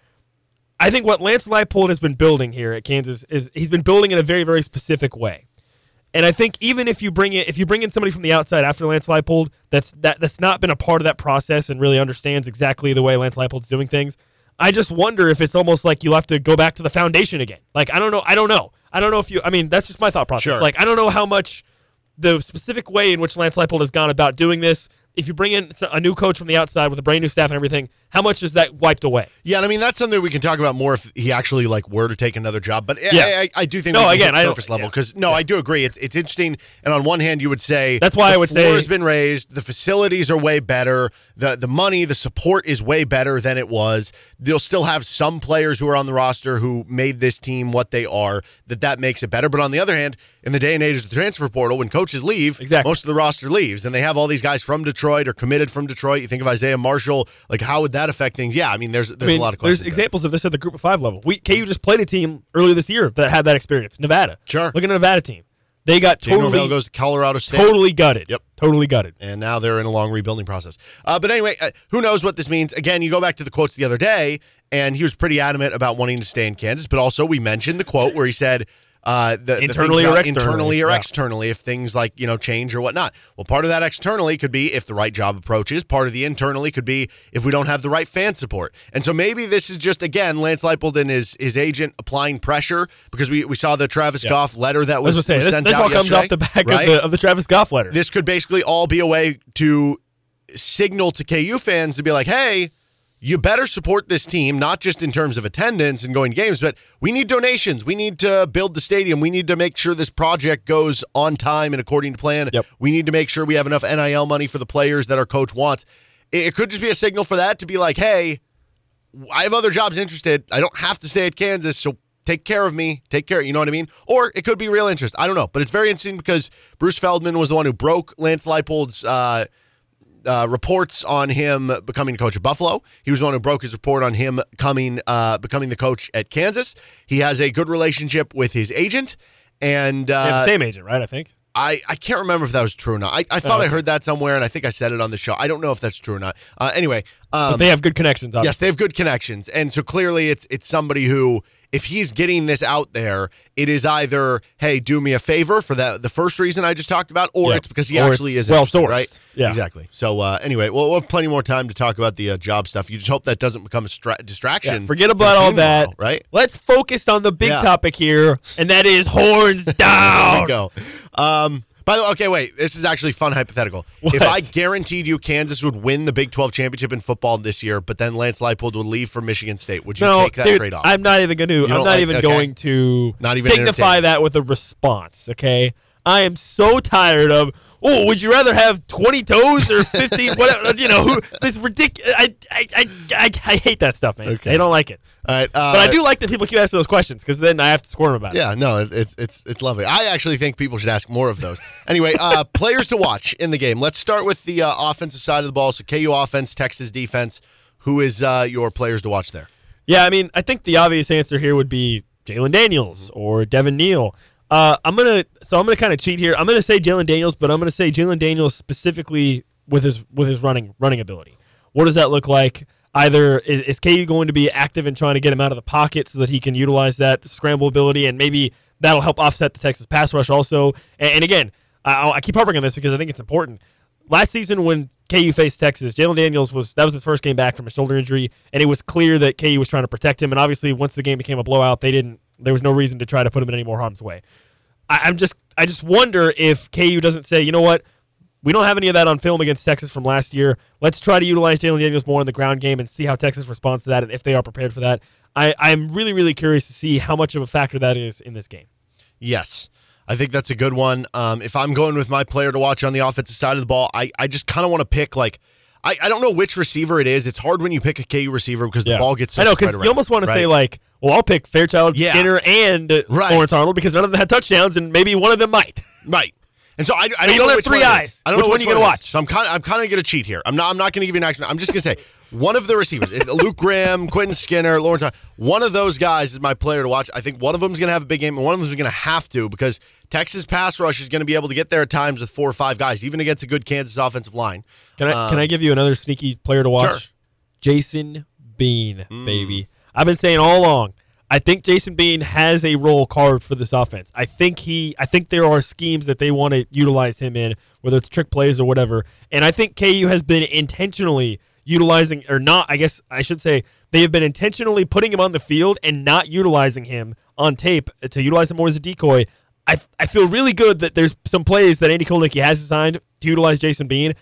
I think what Lance Leipold has been building here at Kansas is he's been building in a very, very specific way. And I think even if you bring in if you bring in somebody from the outside after Lance Leipold that's that that's not been a part of that process and really understands exactly the way Lance Leipold's doing things, I just wonder if it's almost like you'll have to go back to the foundation again. Like I don't know, I don't know. I don't know if you I mean that's just my thought process. Sure. Like I don't know how much the specific way in which Lance Leipold has gone about doing this. If you bring in a new coach from the outside with a brand new staff and everything, how much is that wiped away? Yeah, and I mean that's something we can talk about more if he actually like were to take another job. But I- Yeah. I, I, I do think No, again, I surface level yeah. because no, I do agree. It's it's interesting. And on one hand, you would say That's why the I would floor say- has been raised. The facilities are way better. the The money, the support is way better than it was. They'll still have some players who are on the roster who made this team what they are. That that makes it better. But on the other hand, in the day and age of the transfer portal, when coaches leave, Exactly. most of the roster leaves, and they have all these guys from Detroit or committed from Detroit. You think of Isaiah Marshall. Like how would that affect things? Yeah, I mean, there's there's I mean, a lot of there's questions. there. examples of this at the Group of Five level. We KU just played a team earlier this year that had that experience. Nevada. Sure. Look at the Nevada team. They got totally Norvell goes to Colorado State. totally gutted. Yep. Totally gutted. and now they're in a long rebuilding process. Uh, but anyway, uh, who knows what this means? Again, you go back to the quotes the other day, and he was pretty adamant about wanting to stay in Kansas. But also, we mentioned the quote where he said. Uh, the, the Internally things or externally. internally or Yeah. externally, if things like you know change or whatnot. Well, part of that externally could be if the right job approaches. Part of the internally could be if we don't have the right fan support. And so maybe this is just again Lance Leipold and his his agent applying pressure because we, we saw the Travis Yeah. Goff letter that was was, say was this, sent this out all comes off the back right? of the of the Travis Goff letter. this could basically all be a way to signal to KU fans to be like, hey, you better support this team, not just in terms of attendance and going to games, but we need donations. We need to build the stadium. We need to make sure this project goes on time and according to plan. Yep. We need to make sure we have enough NIL money for the players that our coach wants. It, it could just be a signal for that to be like, hey, I have other jobs interested. I don't have to stay at Kansas, so take care of me. Take care. You know what I mean? Or it could be real interest. I don't know. But it's very interesting because Bruce Feldman was the one who broke Lance Leipold's uh, uh, reports on him becoming the coach of Buffalo. He was the one who broke his report on him coming, uh, becoming the coach at Kansas. He has a good relationship with his agent, and They have uh, the same agent, right? I think. I, I can't remember if that was true or not. I, I thought I heard that somewhere, and I think I said it on the show. I don't know if that's true or not. Uh, anyway, um, But they have good connections. Obviously. Yes, they have good connections, and so clearly it's it's somebody who, if he's getting this out there, it is either hey, do me a favor for that the first reason I just talked about, or Yeah. it's because he Or actually is well sourced. right? Yeah. exactly. So uh, anyway, well, we'll have plenty more time to talk about the uh, job stuff. You just hope that doesn't become a stra- distraction. Yeah, forget about all that. tomorrow, right? Let's focus on the big Yeah. topic here, and that is horns down. There we go. Um, by the way, okay, wait. This is actually fun hypothetical. What? If I guaranteed you Kansas would win the Big 12 championship in football this year, but then Lance Leipold would leave for Michigan State, would you No, take that dude, trade off? I'm not even going to. I'm don't like- even okay. going to Not even dignify that with a response. Okay, I am so tired of. Oh, would you rather have 20 toes or 15? whatever. You know, who, this ridiculous. I, I, I, I, I hate that stuff, man. Okay. I don't like it. All right, uh, But I do like that people keep asking those questions because then I have to squirm about it. Yeah, no, it- it's it's it's lovely. I actually think people should ask more of those. Anyway, uh, players to watch in the game. Let's start with the uh, offensive side of the ball. So KU offense, Texas defense. Who is uh, your players to watch there? Yeah, I mean, I think the obvious answer here would be Jalon Daniels or Devin Neal. Uh, I'm gonna so I'm gonna kind of cheat here. I'm gonna say Jalon Daniels, but I'm gonna say Jalon Daniels specifically with his with his running running ability. What does that look like? Either is, is KU going to be active in trying to get him out of the pocket so that he can utilize that scramble ability, and maybe that'll help offset the Texas pass rush also. And, and again, I, I keep harping on this because I think it's important. Last season when KU faced Texas, Jalon Daniels was that was his first game back from a shoulder injury, and it was clear that KU was trying to protect him. And obviously, once the game became a blowout, they didn't. There was no reason to try to put him in any more harm's way. I, I'm just I just wonder if KU doesn't say, you know what, we don't have any of that on film against Texas from last year. Let's try to utilize Jalon Daniels more in the ground game and see how Texas responds to that and if they are prepared for that. I, I'm really, really curious to see how much of a factor that is in this game. Yes. I think that's a good one. Um, if I'm going with my player to watch on the offensive side of the ball, I, I just kind of want to pick like I, I don't know which receiver it is. It's hard when you pick a KU receiver because the ball gets so I know because you almost want to say like, well, I'll pick Fairchild, Yeah. Skinner, and Right. Lawrence Arnold because none of them had touchdowns, and maybe one of them might. Right. And so I, I don't don't know have three one eyes. I don't Which know one which you gonna watch? So I'm kind of I'm kind of gonna cheat here. I'm not I'm not gonna give you an action. I'm just gonna say one of the receivers, Luke Grimm, Quentin Skinner, Lawrence. Arnold, One of those guys is my player to watch. I think one of them is gonna have a big game, and one of them is gonna have to because Texas pass rush is gonna be able to get there at times with four or five guys, even against a good Kansas offensive line. Can I can I give you another sneaky player to watch? Sure. Jason Bean, Mm. baby. I've been saying all along. I think Jason Bean has a role carved for this offense. I think he I think there are schemes that they want to utilize him in, whether it's trick plays or whatever. And I think KU has been intentionally utilizing or not, I guess I should say they have been intentionally putting him on the field and not utilizing him on tape to utilize him more as a decoy. I, I feel really good that there's some plays that Andy Kotelnicki has designed to utilize Jason Bean,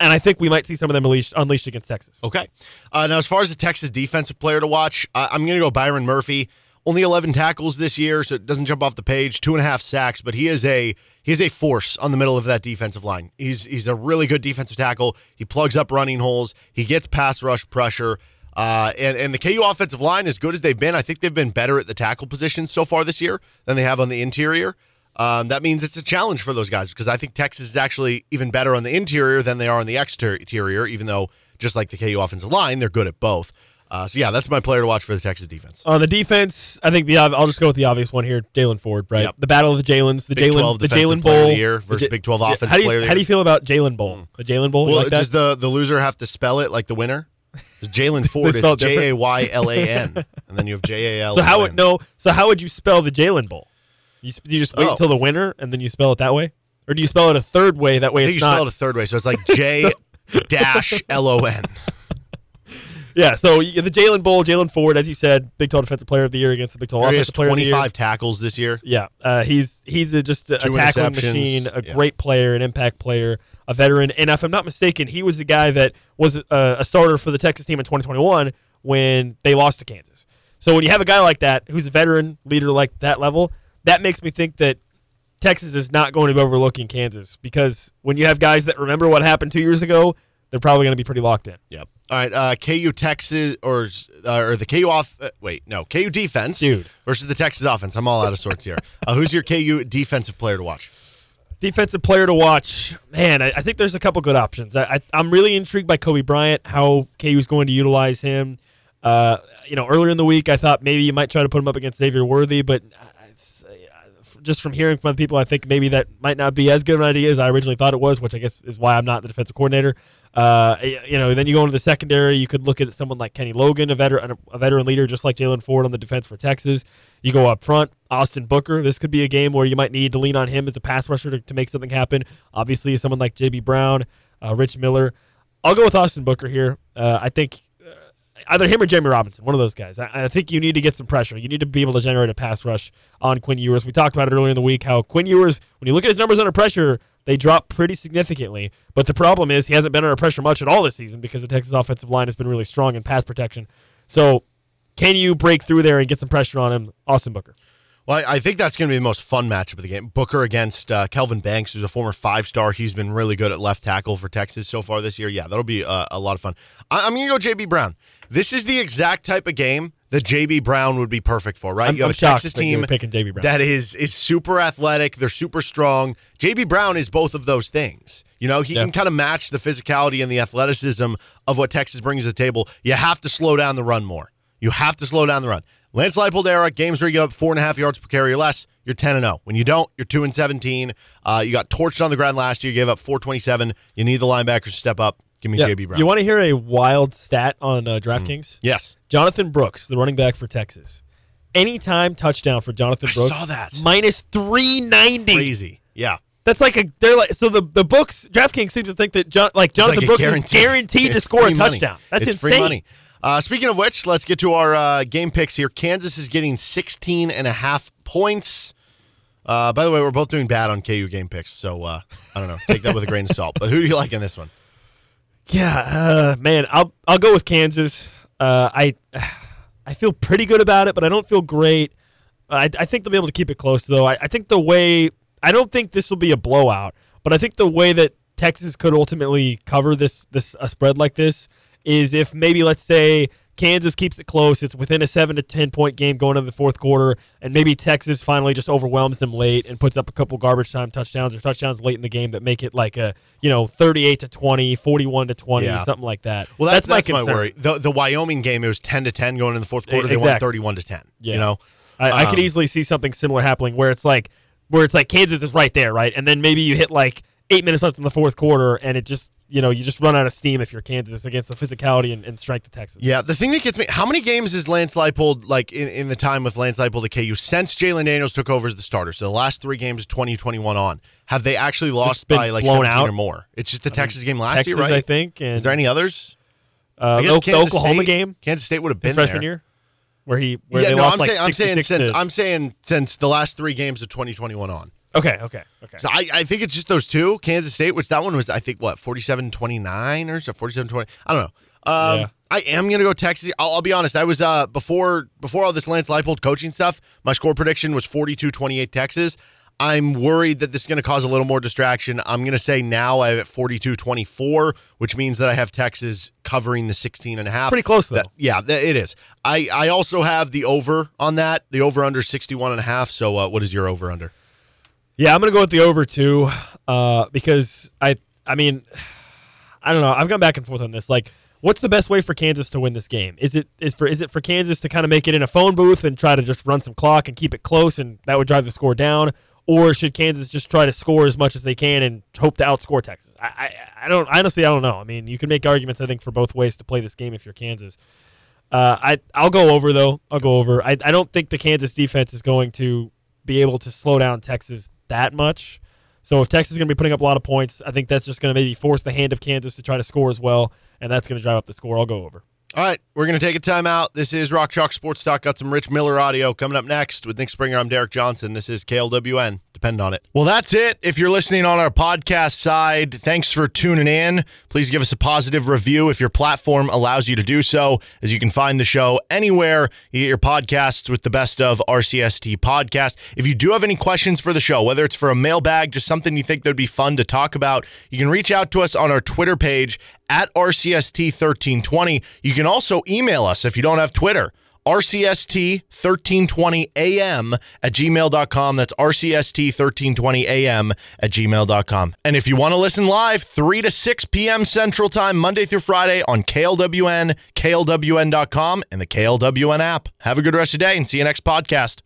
and I think we might see some of them unleashed, unleashed against Texas. Okay. Uh, now, as far as the Texas defensive player to watch, uh, I'm going to go Byron Murphy. Only 11 tackles this year, so it doesn't jump off the page. Two and a half sacks, but he is a he is a force on the middle of that defensive line. He's he's a really good defensive tackle. He plugs up running holes. He gets pass rush pressure. Uh, and and the KU offensive line, as good as they've been, I think they've been better at the tackle position so far this year than they have on the interior. Um, that means it's a challenge for those guys because I think Texas is actually even better on the interior than they are on the exterior, even though, just like the KU offensive line, they're good at both. Uh, so yeah, that's my player to watch for the Texas defense. On the defense, I think the I'll just go with the obvious one here, Jaylan Ford. Right, Yep. the battle of the Jalen's, the Jalen, 12 the Jalen Bowl the year versus J- Big 12 Yeah, offensive how do you, player How do you feel about Jalen Bowl? The Jalen Bowl, Well, like that? does the the loser have to spell it like the winner? Jaylan Ford is? J A Y L A N, and then you have J A L. so how would no? So how would you spell the Jalen Bowl? You, s- you just wait Oh. until the winner and then you spell it that way, or do you spell it a third way? That way I think it's you not. spell it a third way, so it's like J dash L O N. yeah. So you- the Jalen Bowl, Jaylan Ford, as you said, Big 12 Defensive Player of the Year against the Big 12 He has Offensive Player of the Year. 25 tackles this year. Yeah, uh, he's he's a, just a, a Two tackling interceptions. machine, a Yeah. great player, an impact player, a veteran. And if I'm not mistaken, he was the guy that was a, a starter for the Texas team in 2021 when they lost to Kansas. So when you have a guy like that who's a veteran leader like that level, that makes me think that Texas is not going to be overlooking Kansas because when you have guys that remember what happened two years ago, they're probably going to be pretty locked in. Yep. All right. Uh, KU Texas or uh, or the KU off. Uh, wait, no. KU defense, Dude. versus the Texas offense. I'm all out of sorts here. Uh, who's your KU defensive player to watch? Defensive player to watch, man. I, I think there's a couple good options. I, I'm really intrigued by Cobee Bryant, how KU is going to utilize him. Uh, you know, earlier in the week, I thought maybe you might try to put him up against Xavier Worthy, but just from hearing from people, I think maybe that might not be as good of an idea as I originally thought it was, which I guess is why I'm not the defensive coordinator. Uh, you know, then you go into the secondary. You could look at someone like Kenny Logan, a veteran, a veteran leader, just like Jaylan Ford on the defense for Texas. You go up front, Austin Booker. This could be a game where you might need to lean on him as a pass rusher to, to make something happen. Obviously, someone like JB Brown, uh, Rich Miller. I'll go with Austin Booker here. Uh, I think either him or Jamie Robinson, one of those guys. I, I think you need to get some pressure. You need to be able to generate a pass rush on Quinn Ewers. We talked about it earlier in the week how Quinn Ewers, when you look at his numbers under pressure, they drop pretty significantly. But the problem is he hasn't been under pressure much at all this season because the Texas offensive line has been really strong in pass protection. So can you break through there and get some pressure on him, Austin Booker? Well, I I think that's going to be the most fun matchup of the game. Booker against uh, Kelvin Banks, who's a former five star. He's been really good at left tackle for Texas so far this year. Yeah, that'll be uh, a lot of fun. I- I'm going to go JB Brown. This is the exact type of game that JB Brown would be perfect for, right? I'm, you have I'm a Texas team picking JB Brown. that is is super athletic. They're super strong. JB Brown is both of those things. You know, he Yeah. can kind of match the physicality and the athleticism of what Texas brings to the table. You have to slow down the run more. You have to slow down the run. Lance Leipold era games where you go up four and a half yards per carry or less, you're ten and zero. When you don't, you're two and seventeen. Uh, you got torched on the ground last year. You gave up four twenty seven. You need the linebackers to step up. Give me Yeah. JB Brown. You want to hear a wild stat on uh, DraftKings? yes. Jonathan Brooks, the running back for Texas. Anytime touchdown for Jonathan Brooks. I saw that. Minus 390. Crazy. Yeah. That's like a they're like so the the books DraftKings seems to think that John, like Jonathan like Brooks guarantee. is guaranteed to score a free money. touchdown. That's insane. it's insane. Uh, speaking of which, let's get to our uh, game picks here. Kansas is getting 16 and a half points. Uh, by the way, we're both doing bad on KU game picks, so uh, I don't know. Take that with a grain of salt. But who do you like in this one? Yeah, uh, man, I'll I'll go with Kansas. Uh, I I feel pretty good about it, but I don't feel great. I, I think they'll be able to keep it close though. I, I think the way I don't think this will be a blowout, but I think the way that Texas could ultimately cover this this a spread like this is if maybe let's say Kansas keeps it close, it's within a seven to ten point game going into the fourth quarter, and maybe Texas finally just overwhelms them late and puts up a couple garbage time touchdowns or touchdowns late in the game that make it like a you know thirty eight to 20, 41 to twenty, Yeah. something like that. Well, that's, that's, my my, concern. worry. The the Wyoming game, it was 10 to 10 going in the fourth quarter. They won Exactly. 31 to 10. Yeah. You know, I, I could Um, easily see something similar happening where it's like where it's like Kansas is right there, right, and then maybe you hit like eight minutes left in the fourth quarter, and it just you know you just run out of steam if you're Kansas against the physicality and, and strength of Texas. Yeah, the thing that gets me, how many games is Lance Leipold, like in, in the time with Lance Leipold at KU, since Jalon Daniels took over as the starter? So the last three games of 2021 on, have they actually lost by like blown 17 out. or more? It's just the Texas game last Texas, year, right? I think, and Is there any others? uh, I the, Oklahoma State- game Kansas State would have been freshman there. year, where he where yeah, they no, lost I'm like saying, I'm saying 66 since to- I'm saying since the last three games of 2021 on. Okay, okay, okay. So I, I think it's just those two. Kansas State, which that one was, I think, what, 47 29 or so, 47 20. I don't know. Um, Yeah. I am going to go Texas. I'll, I'll be honest. I was, uh, before before all this Lance Leipold coaching stuff, my score prediction was 42 28 Texas. I'm worried that this is going to cause a little more distraction. I'm going to say now I have it 42 24, which means that I have Texas covering the 16 and a half. Pretty close though. That- yeah, it is. I, I also have the over on that, the over under 61 and a half. So, uh, what is your over under? Yeah, I'm gonna go with the over two uh, because I I mean, I don't know. I've gone back and forth on this. Like What's the best way for Kansas to win this game? Is it is for is it for Kansas to kind of make it in a phone booth and try to just run some clock and keep it close and that would drive the score down, or should Kansas just try to score as much as they can and hope to outscore Texas? I I, I don't honestly I don't know. I mean, you can make arguments I think for both ways to play this game if you're Kansas. Uh, I I'll go over though. I'll go over. I I don't think the Kansas defense is going to be able to slow down Texas that much. So if Texas is going to be putting up a lot of points, I think that's just going to maybe force the hand of Kansas to try to score as well, and that's going to drive up the score. I'll go over. All right, we're going to take a timeout. This is Rock Chalk Sports Talk. Got some Rich Miller audio coming up next with Nick Springer. I'm Derek Johnson. This is KLWN. Depend on it. Well, that's it. If you're listening on our podcast side, thanks for tuning in. Please give us a positive review if your platform allows you to do so, as you can find the show anywhere you get your podcasts with the best of RCST podcast. If you do have any questions for the show, whether it's for a mailbag, just something you think that'd be fun to talk about, you can reach out to us on our Twitter page at RCST1320. You can also email us if you don't have Twitter. RCST1320AM at gmail.com. That's RCST1320AM at gmail.com. And if you want to listen live, 3 to 6 p.m. Central Time, Monday through Friday on KLWN, KLWN.com, and the KLWN app. Have a good rest of your day and see you next podcast.